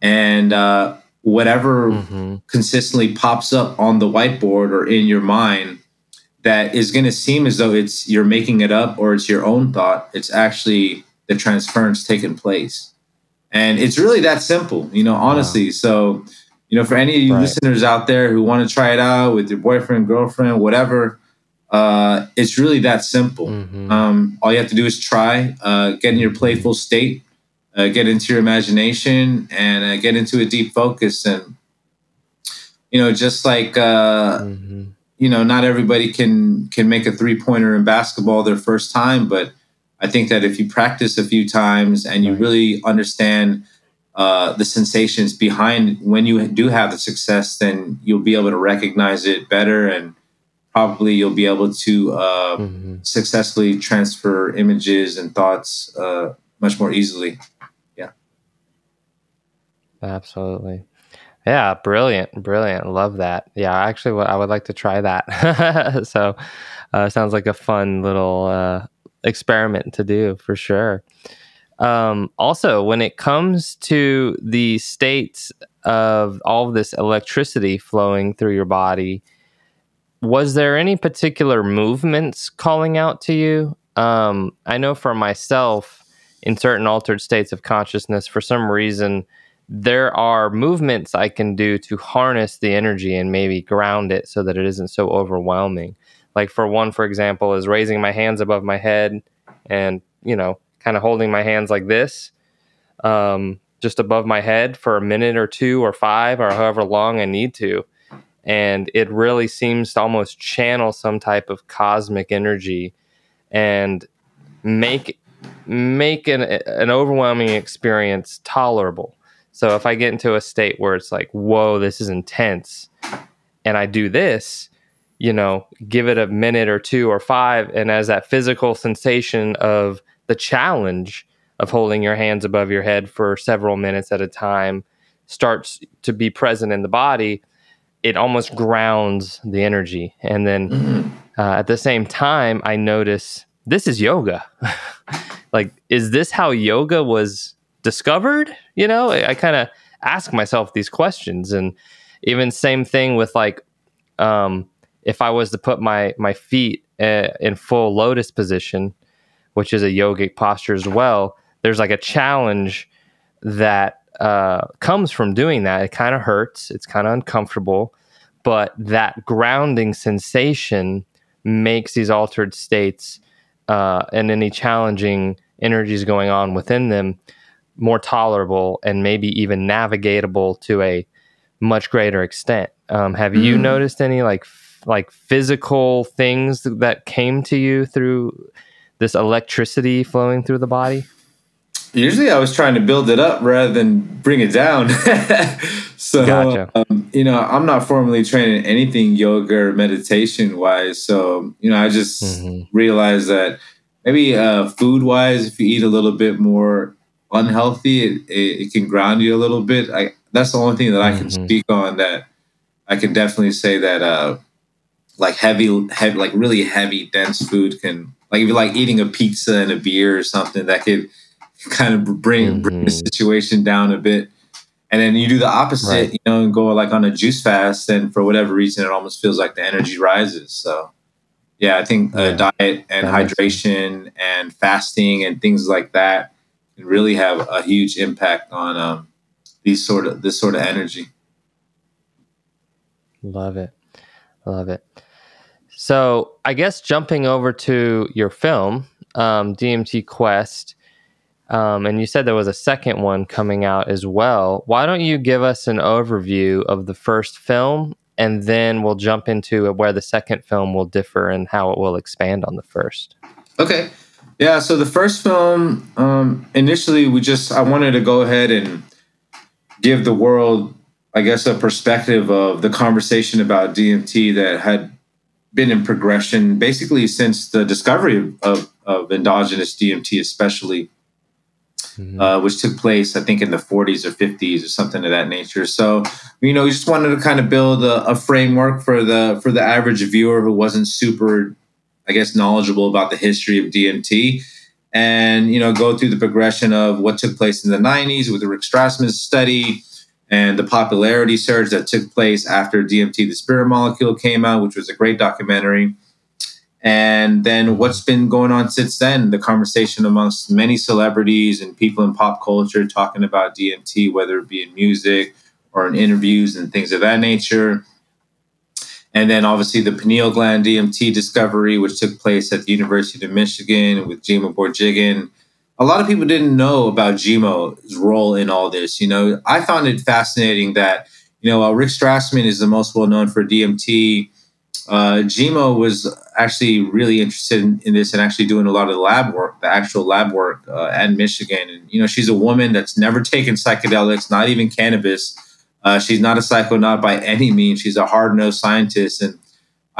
and uh, whatever mm-hmm. consistently pops up on the whiteboard or in your mind that is going to seem as though it's you're making it up or it's your own thought. It's actually the transference taking place. And it's really that simple, you know, honestly. Wow. So, you know, for any of you right. listeners out there who want to try it out with your boyfriend, girlfriend, whatever, uh, it's really that simple. Mm-hmm. Um, all you have to do is try, uh, get in your playful state, uh, get into your imagination, and uh, get into a deep focus. And, you know, just like, uh, mm-hmm. you know, not everybody can can make a three pointer in basketball their first time, but I think that if you practice a few times and you really understand uh, the sensations behind when you do have the success, then you'll be able to recognize it better and probably you'll be able to uh, hmm successfully transfer images and thoughts uh, much more easily. Yeah. Absolutely. Yeah, brilliant, brilliant. Love that. Yeah, actually, what I would like to try that. [LAUGHS] so, uh, sounds like a fun little uh, experiment to do for sure. Um, also, when it comes to the states of all of this electricity flowing through your body, was there any particular movements calling out to you? Um, I know for myself, in certain altered states of consciousness, for some reason, there are movements I can do to harness the energy and maybe ground it so that it isn't so overwhelming. Like for one, for example, is raising my hands above my head and, you know, kind of holding my hands like this, um, just above my head for a minute or two or five or however long I need to. And it really seems to almost channel some type of cosmic energy and make make an, an overwhelming experience tolerable so if I get into a state where it's like, whoa, this is intense, and I do this, you know, give it a minute or two or five, and as that physical sensation of the challenge of holding your hands above your head for several minutes at a time starts to be present in the body, it almost grounds the energy. And then Mhm. uh, at the same time, I notice this is yoga. [LAUGHS] like, is this how yoga was discovered? You know, I, I kind of ask myself these questions, and even same thing with like, um, if I was to put my my feet uh, in full lotus position, which is a yogic posture as well. There's like a challenge that uh, comes from doing that. It kind of hurts. It's kind of uncomfortable, but that grounding sensation makes these altered states uh, and any challenging energies going on within them more tolerable and maybe even navigatable to a much greater extent. Um, have you Mm. noticed any like like physical things that came to you through this electricity flowing through the body? Usually, I was trying to build it up rather than bring it down. [LAUGHS] so, Gotcha. um, you know, I'm not formally trained in anything yoga or meditation wise. So, you know, I just Mhm. realized that maybe uh, food wise, if you eat a little bit more unhealthy, it, it, it can ground you a little bit. I, that's the only thing that I can Mhm. speak on that I can definitely say that uh, like heavy, heavy, like really heavy, dense food can, like if you're like eating a pizza and a beer or something, that could kind of bring, bring the Mhm. situation down a bit. And then you do the opposite, Right. you know, and go like on a juice fast, and for whatever reason, it almost feels like the energy rises. So, yeah, I think uh, diet and That hydration and fasting and things like that can really have a huge impact on um, these sort of this sort of energy. Love it. Love it. So, I guess jumping over to your film, um, DMT Quest, um, and you said there was a second one coming out as well. Why don't you give us an overview of the first film, and then we'll jump into where the second film will differ and how it will expand on the first? Okay. Yeah. So the first film, um, initially, we just I wanted to go ahead and give the world, I guess, a perspective of the conversation about DMT that had been in progression basically since the discovery of, of, of endogenous DMT, especially Mhm. uh, which took place, I think, in the 40s or 50s or something of that nature. So, you know, we just wanted to kind of build a, a framework for the for the average viewer who wasn't super, I guess, knowledgeable about the history of DMT, and you know, go through the progression of what took place in the 90s with the Rick Strassman study and the popularity surge that took place after DMT, the Spirit Molecule, came out, which was a great documentary. And then what's been going on since then? The conversation amongst many celebrities and people in pop culture talking about DMT, whether it be in music or in interviews and things of that nature. And then obviously the pineal gland DMT discovery, which took place at the University of Michigan with Jimo Borjigin. A lot of people didn't know about Jimo's role in all this. You know, I found it fascinating that, you know, while Rick Strassman is the most well known for DMT, uh, Jimo was actually really interested in, in this and actually doing a lot of the lab work, the actual lab work uh, at Michigan. And you know, she's a woman that's never taken psychedelics, not even cannabis. Uh, she's not a psychonaut by any means. She's a hard nosed scientist, and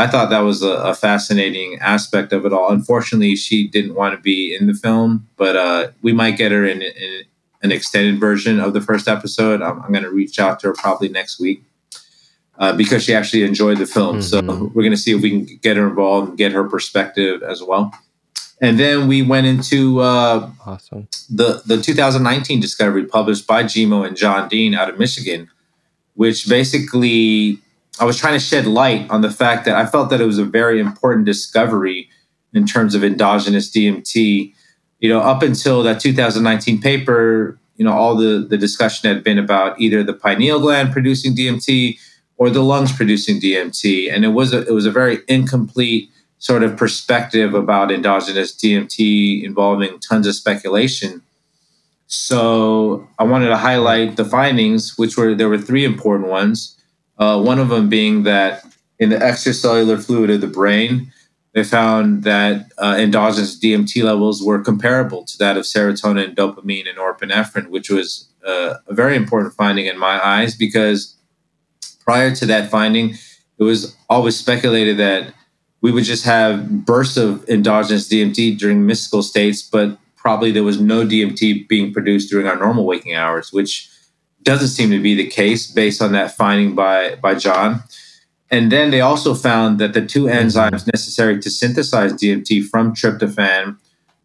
I thought that was a, a, fascinating aspect of it all. Unfortunately, she didn't want to be in the film, but uh, we might get her in, in, an extended version of the first episode. I'm, I'm going to reach out to her probably next week uh, because she actually enjoyed the film. Mm-hmm. So we're going to see if we can get her involved and get her perspective as well. And then we went into uh, awesome. the the 2019 discovery published by Jimo and John Dean out of Michigan, which basically I was trying to shed light on the fact that I felt that it was a very important discovery in terms of endogenous DMT. You know, up until that 2019 paper, you know, all the the discussion had been about either the pineal gland producing DMT or the lungs producing DMT, and it was a, it was a very incomplete sort of perspective about endogenous DMT involving tons of speculation. So I wanted to highlight the findings, which were there were three important ones. Uh, one of them being that in the extracellular fluid of the brain, they found that uh, endogenous DMT levels were comparable to that of serotonin, dopamine, and norepinephrine, which was uh, a very important finding in my eyes because prior to that finding, it was always speculated that we would just have bursts of endogenous DMT during mystical states, but probably there was no DMT being produced during our normal waking hours, which doesn't seem to be the case based on that finding by, by John. And then they also found that the two enzymes necessary to synthesize DMT from tryptophan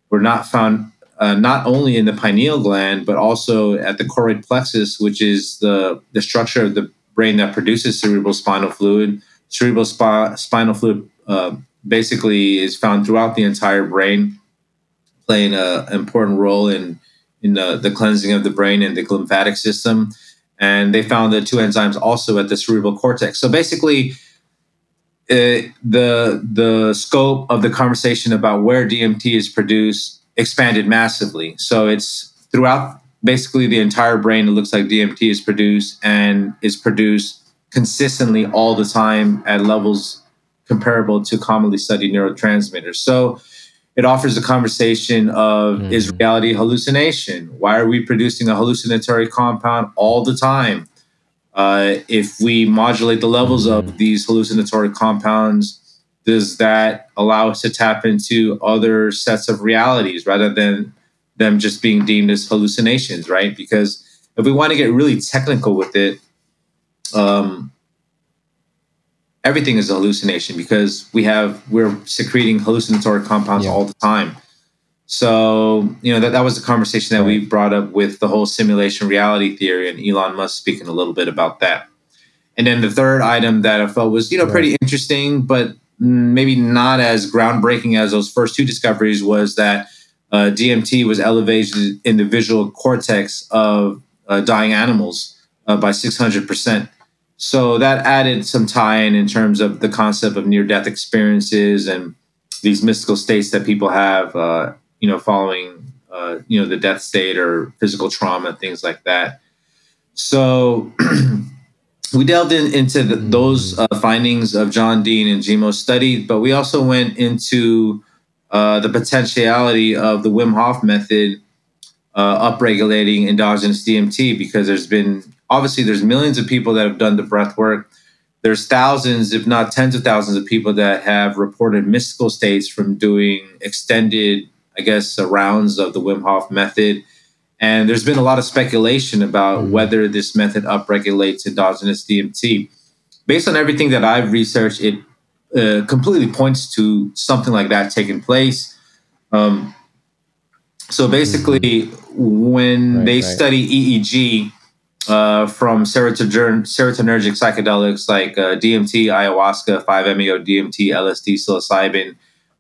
were not found uh, not only in the pineal gland, but also at the choroid plexus, which is the, the structure of the brain that produces cerebral spinal fluid. Cerebral spi- spinal fluid uh, basically is found throughout the entire brain, playing an important role in in the, the cleansing of the brain and the lymphatic system. And they found the two enzymes also at the cerebral cortex. So basically, it, the the scope of the conversation about where DMT is produced expanded massively. So it's throughout basically the entire brain. It looks like DMT is produced and is produced consistently all the time at levels comparable to commonly studied neurotransmitters. So it offers a conversation of mm-hmm. is reality hallucination? Why are we producing a hallucinatory compound all the time? Uh, if we modulate the levels mm-hmm. of these hallucinatory compounds, does that allow us to tap into other sets of realities rather than them just being deemed as hallucinations, right? Because if we want to get really technical with it, um, everything is a hallucination because we have we're secreting hallucinatory compounds yeah. all the time. So you know that that was the conversation that right. we brought up with the whole simulation reality theory and Elon Musk speaking a little bit about that. And then the third item that I felt was you know right. pretty interesting, but maybe not as groundbreaking as those first two discoveries was that uh, DMT was elevated in the visual cortex of uh, dying animals uh, by 600 percent so that added some tie in in terms of the concept of near death experiences and these mystical states that people have, uh, you know, following, uh, you know, the death state or physical trauma, things like that. So [CLEARS THROAT] we delved in, into the, those uh, findings of John Dean and Jimo's study, but we also went into uh, the potentiality of the Wim Hof method uh, upregulating endogenous DMT because there's been obviously there's millions of people that have done the breath work there's thousands if not tens of thousands of people that have reported mystical states from doing extended i guess uh, rounds of the wim hof method and there's been a lot of speculation about mm-hmm. whether this method upregulates endogenous dmt based on everything that i've researched it uh, completely points to something like that taking place um, so basically mm-hmm. when right, they right. study eeg uh, from serotonergic, psychedelics like uh, DMT, ayahuasca, 5-MeO, DMT, LSD, psilocybin.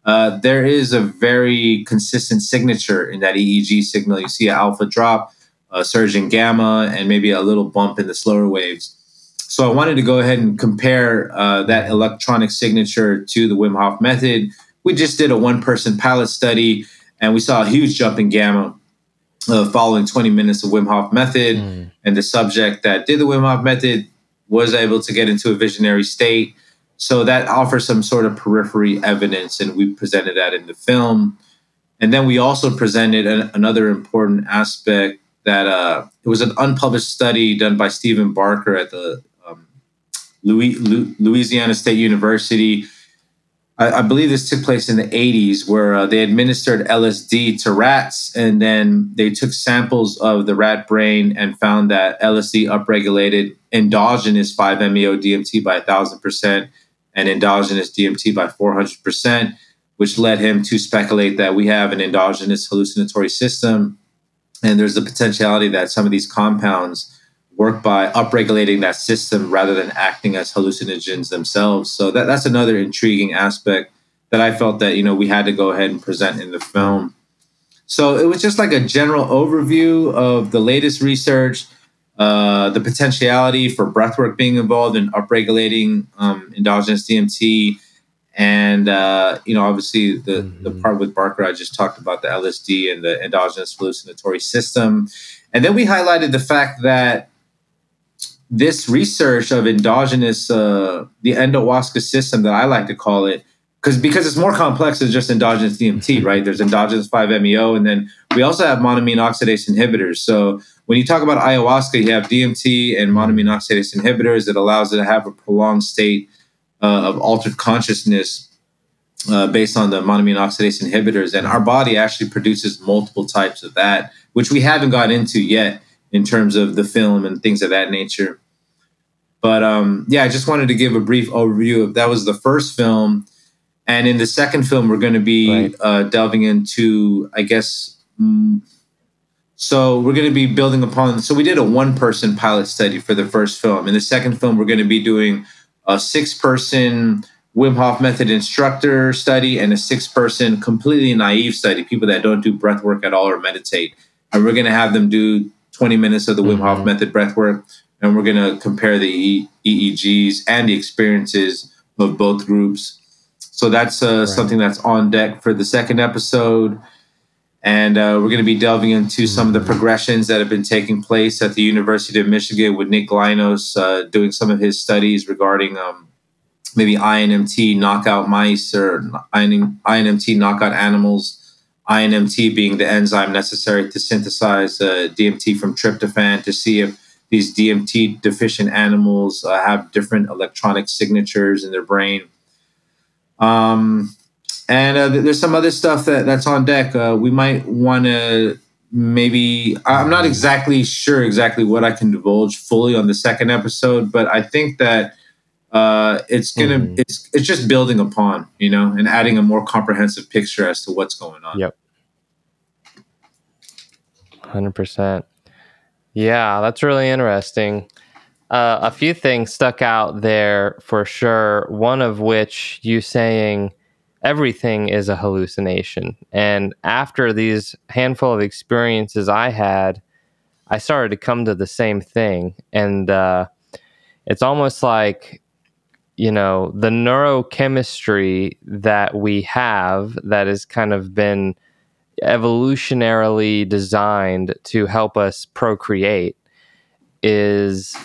Uh, there is a very consistent signature in that EEG signal. You see an alpha drop, a surge in gamma, and maybe a little bump in the slower waves. So I wanted to go ahead and compare uh, that electronic signature to the Wim Hof method. We just did a one-person pilot study, and we saw a huge jump in gamma uh, following 20 minutes of Wim Hof method. Mm. And the subject that did the Wim Hof method was able to get into a visionary state. So that offers some sort of periphery evidence, and we presented that in the film. And then we also presented an, another important aspect that uh, it was an unpublished study done by Steven Barker at the um, Louis, Louisiana State University. I, I, believe this took place in the 80s, where uh, they administered LSD to rats, and then they took samples of the rat brain and found that LSD upregulated endogenous 5-MeO DMT by 1,000% and endogenous DMT by 400%, which led him to speculate that we have an endogenous hallucinatory system, and there's the potentiality that some of these compounds work by upregulating that system rather than acting as hallucinogens themselves. So that, that's another intriguing aspect that I felt that you know we had to go ahead and present in the film. So it was just like a general overview of the latest research, uh, the potentiality for breathwork being involved in upregulating um, endogenous DMT, and uh, you know obviously the mm-hmm. the part with Barker I just talked about the LSD and the endogenous hallucinatory system, and then we highlighted the fact that this research of endogenous, uh, the endohuasca system that I like to call it, because because it's more complex than just endogenous DMT, right? There's endogenous 5-MeO, and then we also have monoamine oxidase inhibitors. So when you talk about ayahuasca, you have DMT and monoamine oxidase inhibitors that allows it to have a prolonged state uh, of altered consciousness uh, based on the monoamine oxidase inhibitors. And our body actually produces multiple types of that, which we haven't got into yet in terms of the film and things of that nature. But um, yeah, I just wanted to give a brief overview of that was the first film, and in the second film we're going to be right. uh, delving into, I guess. Mm, so we're going to be building upon. So we did a one-person pilot study for the first film. In the second film, we're going to be doing a six-person Wim Hof method instructor study and a six-person completely naive study, people that don't do breath work at all or meditate. And we're going to have them do 20 minutes of the Wim Hof mm-hmm. method breath work, and we're going to compare the EEGs and the experiences of both groups. So that's uh, right. something that's on deck for the second episode. And uh, we're going to be delving into mm-hmm. some of the mm-hmm. progressions that have been taking place at the University of Michigan with Nick Linos uh, doing some of his studies regarding um, maybe INMT knockout mice or INMT knockout animals INMT being the enzyme necessary to synthesize uh, DMT from tryptophan to see if these DMT deficient animals uh, have different electronic signatures in their brain. Um, and uh, there's some other stuff that, that's on deck. Uh, we might want to maybe, I'm not exactly sure exactly what I can divulge fully on the second episode, but I think that uh, it's gonna mm. it's it's just building upon you know and adding a more comprehensive picture as to what's going on. Yep. Hundred percent. Yeah, that's really interesting. Uh, a few things stuck out there for sure. One of which you saying everything is a hallucination, and after these handful of experiences I had, I started to come to the same thing, and uh, it's almost like you know the neurochemistry that we have that has kind of been evolutionarily designed to help us procreate is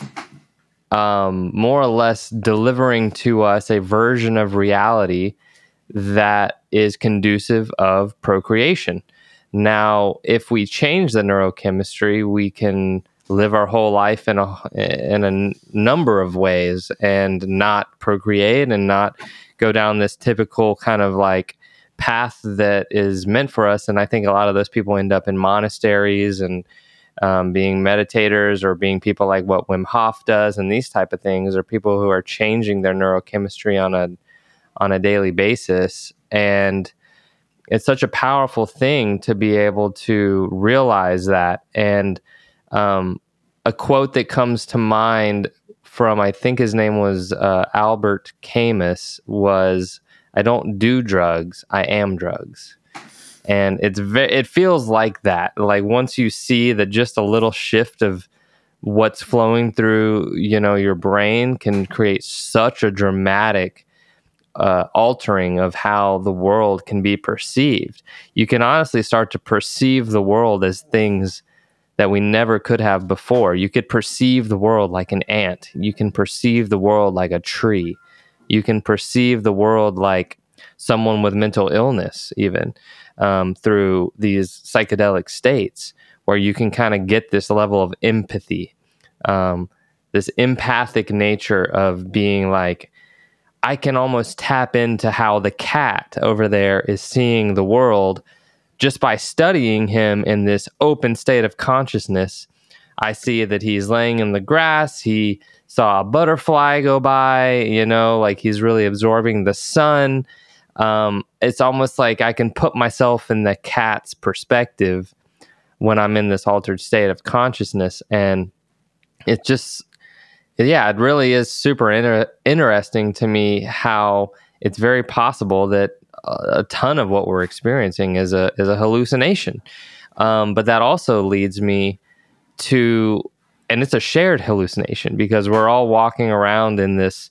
um, more or less delivering to us a version of reality that is conducive of procreation. Now, if we change the neurochemistry, we can live our whole life in a in a number of ways and not procreate and not go down this typical kind of like path that is meant for us. And i think a lot of those people end up in monasteries and um, being meditators or being people like what wim hof does and these type of things or people who are changing their neurochemistry on a on a daily basis. And it's such a powerful thing to be able to realize that. And um, a quote that comes to mind from I think his name was uh, Albert Camus was I don't do drugs, I am drugs. And it's ve- it feels like that. Like once you see that just a little shift of what's flowing through, you know, your brain can create such a dramatic uh, altering of how the world can be perceived. You can honestly start to perceive the world as things that we never could have before. You could perceive the world like an ant. You can perceive the world like a tree. You can perceive the world like someone with mental illness, even um, through these psychedelic states, where you can kind of get this level of empathy, um, this empathic nature of being like, I can almost tap into how the cat over there is seeing the world just by studying him in this open state of consciousness. I see that he's laying in the grass. He saw a butterfly go by, you know, like he's really absorbing the sun. Um, it's almost like I can put myself in the cat's perspective when I'm in this altered state of consciousness. And it just, yeah, it really is super inter- interesting to me how it's very possible that a ton of what we're experiencing is a is a hallucination. Um, but that also leads me to, and it's a shared hallucination because we're all walking around in this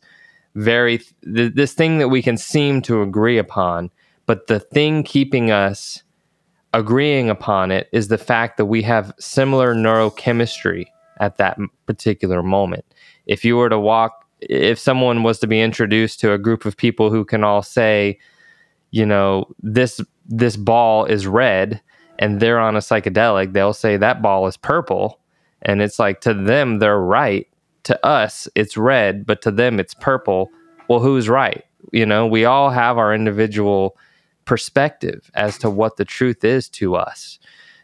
very th- this thing that we can seem to agree upon, but the thing keeping us agreeing upon it is the fact that we have similar neurochemistry at that particular moment. If you were to walk, if someone was to be introduced to a group of people who can all say, you know, this this ball is red and they're on a psychedelic, they'll say that ball is purple. And it's like to them they're right. To us it's red, but to them it's purple. Well, who's right? You know, we all have our individual perspective as to what the truth is to us.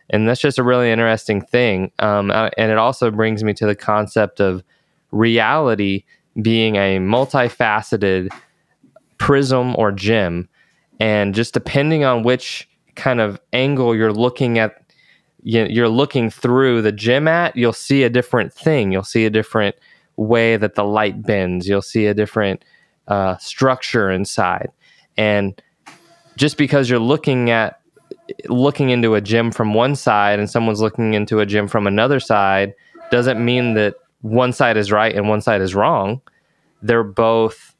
And that's just a really interesting thing. Um, uh, and it also brings me to the concept of reality being a multifaceted prism or gem. And just depending on which kind of angle you're looking at you're looking through the gem at you'll see a different thing. You'll see a different way that the light bends. You'll see a different uh, structure inside. And just because you're looking at looking into a gem from one side and someone's looking into a gem from another side doesn't mean that one side is right and one side is wrong they're both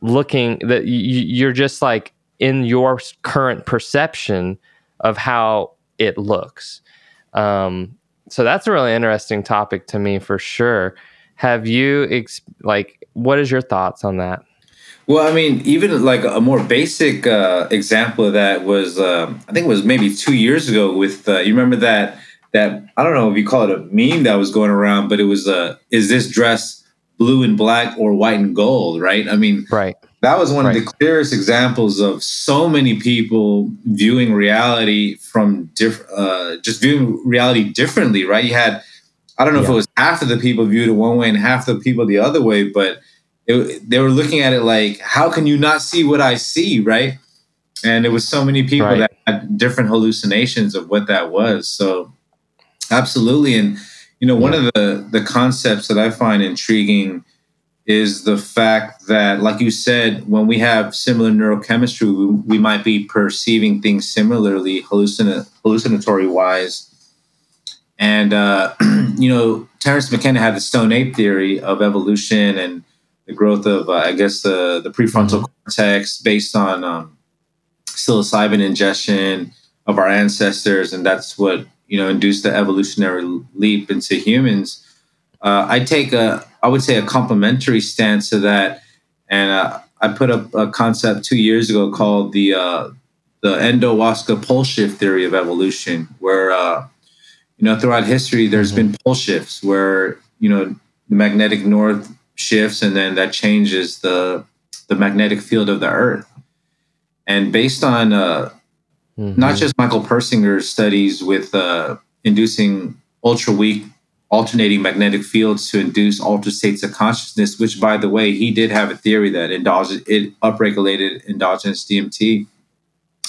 looking that you're just like in your current perception of how it looks. Um, so that's a really interesting topic to me for sure. Have you ex- like what is your thoughts on that? Well, I mean, even like a more basic uh, example of that was uh, I think it was maybe two years ago with uh, you remember that that I don't know if you call it a meme that was going around, but it was a is this dress blue and black or white and gold, right? I mean, right that was one right. of the clearest examples of so many people viewing reality from different, uh, just viewing reality differently, right? You had, I don't know yeah. if it was half of the people viewed it one way and half the people the other way, but it, they were looking at it like, how can you not see what I see, right? And it was so many people right. that had different hallucinations of what that was. So, absolutely, and you know, yeah. one of the the concepts that I find intriguing is the fact that, like you said, when we have similar neurochemistry, we, we might be perceiving things similarly, hallucin- hallucinatory wise. And, uh, [CLEARS THROAT] you know, Terence McKenna had the stone ape theory of evolution and the growth of, uh, I guess, the, the prefrontal mm-hmm. cortex based on um, psilocybin ingestion of our ancestors. And that's what, you know, induce the evolutionary leap into humans. Uh, I take a I would say a complementary stance to that. And uh, I put up a concept two years ago called the uh, the endohuasca pole shift theory of evolution, where uh, you know throughout history there's mm-hmm. been pole shifts where you know the magnetic north shifts and then that changes the the magnetic field of the Earth. And based on uh, mm-hmm. not just Michael Persinger's studies with uh, inducing ultra weak alternating magnetic fields to induce altered states of consciousness, which, by the way, he did have a theory that endogen- it upregulated endogenous DMT.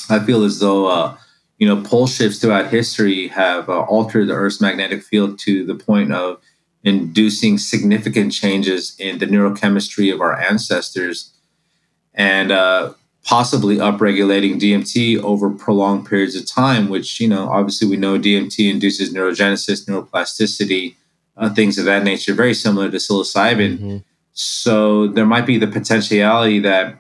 I feel as though, uh, you know, pole shifts throughout history have uh, altered the Earth's magnetic field to the point of inducing significant changes in the neurochemistry of our ancestors. And uh, possibly upregulating DMT over prolonged periods of time, which, you know, obviously we know DMT induces neurogenesis, neuroplasticity, uh, things of that nature, very similar to psilocybin. Mm-hmm. So there might be the potentiality that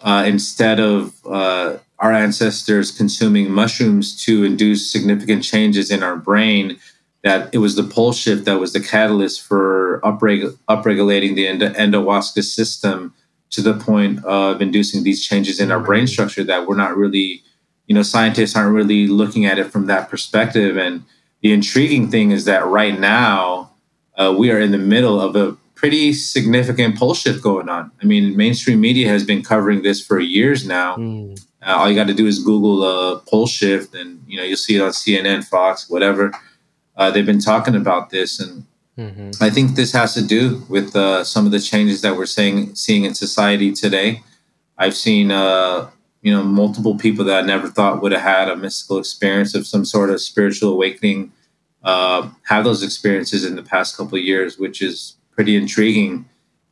uh, instead of uh, our ancestors consuming mushrooms to induce significant changes in our brain, that it was the pole shift that was the catalyst for upreg- upregulating the endo- endohuasca system to the point of inducing these changes in our brain structure that we're not really, you know, scientists aren't really looking at it from that perspective. And the intriguing thing is that right now uh, we are in the middle of a pretty significant pole shift going on. I mean, mainstream media has been covering this for years now. Mm. Uh, all you got to do is Google uh, pole shift, and you know you'll see it on CNN, Fox, whatever. Uh, they've been talking about this, and hmm I think this has to do with uh, some of the changes that we're seeing seeing in society today. I've seen uh, you know multiple people that I never thought would have had a mystical experience of some sort of spiritual awakening uh, have those experiences in the past couple of years, which is pretty intriguing.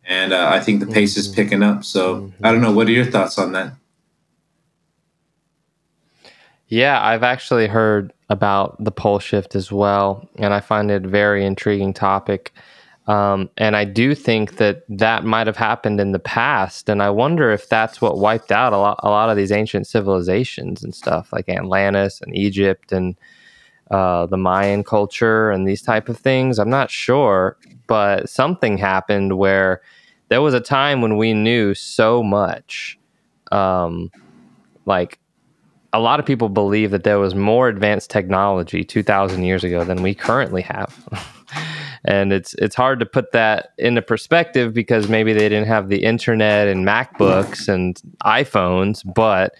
And uh, I think the pace is Mhm. picking up. So Mhm. I don't know. What are your thoughts on that? Yeah, I've actually heard about the pole shift as well, and I find it a very intriguing topic. Um, and I do think that that might have happened in the past, and I wonder if that's what wiped out a lot, a lot of these ancient civilizations and stuff, like Atlantis and Egypt and uh, the Mayan culture and these type of things. I'm not sure, but something happened where there was a time when we knew so much, um, like a lot of people believe that there was more advanced technology 2000 years ago than we currently have. [LAUGHS] And it's it's hard to put that into perspective because maybe they didn't have the internet and macbooks and iphones but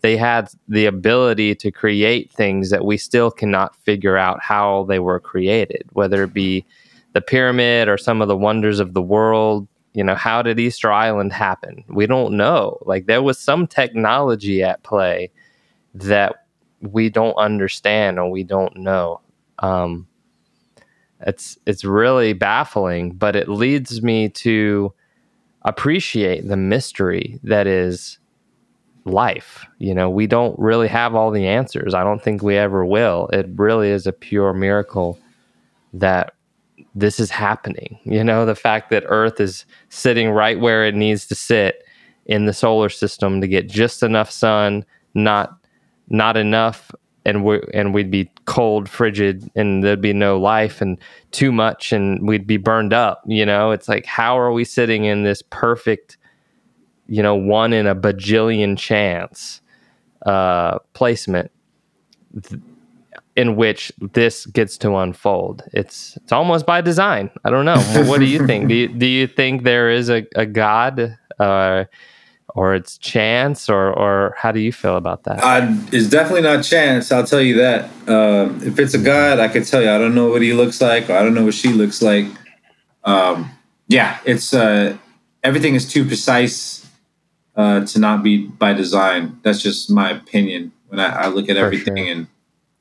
they had the ability to create things that we still cannot figure out how they were created whether it be the pyramid or some of the wonders of the world. You know how did easter island happen? We don't know. Like there was some technology at play that we don't understand or we don't know. Um, it's it's really baffling, but it leads me to appreciate the mystery that is life. You know, we don't really have all the answers. I don't think we ever will. It really is a pure miracle that this is happening. You know, the fact that Earth is sitting right where it needs to sit in the solar system to get just enough sun, not not enough and we and we'd be cold frigid and there'd be no life and too much and we'd be burned up you know? It's like how are we sitting in this perfect you know one in a bajillion chance uh placement th- in which this gets to unfold? It's it's almost by design. I don't know. Wh- what do you think? Do you, do you think there is a, a god uh or it's chance or or how do you feel about that Uh, it's definitely not chance. I'll tell you that. Um, if it's a god, I can tell you. I don't know what he looks like, or I don't know what she looks like. Um, yeah, it's uh, everything is too precise uh, to not be by design. That's just my opinion when I, I look at For everything sure. in,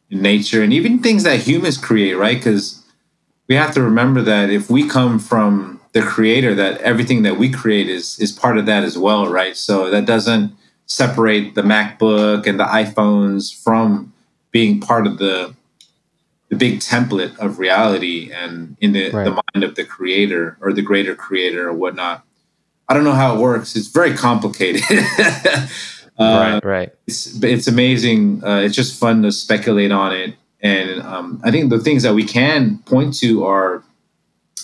in nature and even things that humans create. Right? Because we have to remember that if we come from the creator, that everything that we create is is part of that as well. Right? So that doesn't separate the MacBook and the iPhones from being part of the the big template of reality and in the, Right. the mind of the creator or the greater creator or whatnot. I don't know how it works. It's very complicated. [LAUGHS] uh, right right it's it's amazing. Uh, it's just fun to speculate on it, and um, I think the things that we can point to are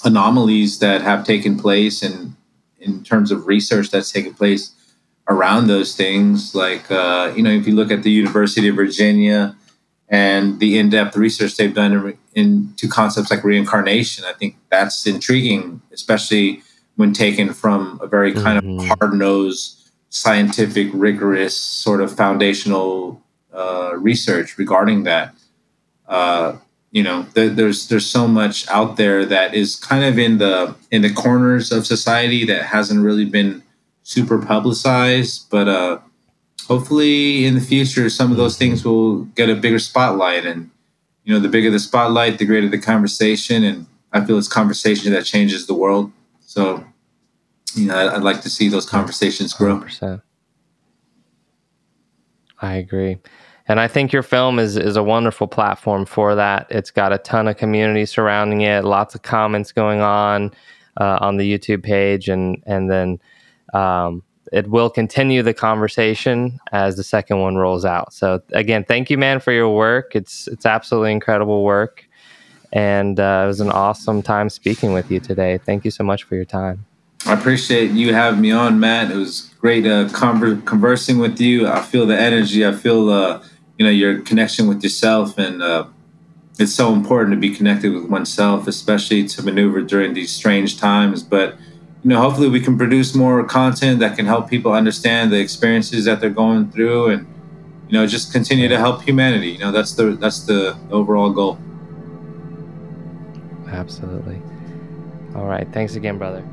anomalies that have taken place, and in terms of research that's taken place around those things. Like uh, you know, if you look at the University of Virginia and the in-depth research they've done in, into concepts like reincarnation, I think that's intriguing, especially when taken from a very kind Mhm. of hard-nosed scientific, rigorous sort of foundational uh, research regarding that. Uh, you know, there, there's there's so much out there that is kind of in the in the corners of society that hasn't really been super publicized, but uh, hopefully in the future some of those things will get a bigger spotlight. And you know, the bigger the spotlight, the greater the conversation. And I feel it's conversation that changes the world. So, you know, I'd, I'd like to see those conversations grow. 100%. I agree. And I think your film is, is a wonderful platform for that. It's got a ton of community surrounding it, lots of comments going on uh, on the YouTube page, and and then um, it will continue the conversation as the second one rolls out. So again, thank you, man, for your work. It's it's absolutely incredible work, and uh, it was an awesome time speaking with you today. Thank you so much for your time. I appreciate you having me on, Matt. It was great uh, conver- conversing with you. I feel the energy. I feel uh, you know your connection with yourself, and uh, it's so important to be connected with oneself, especially to maneuver during these strange times. But you know, hopefully, we can produce more content that can help people understand the experiences that they're going through, and you know, just continue to help humanity. You know, that's the that's the overall goal. Absolutely. All right. Thanks again, brother.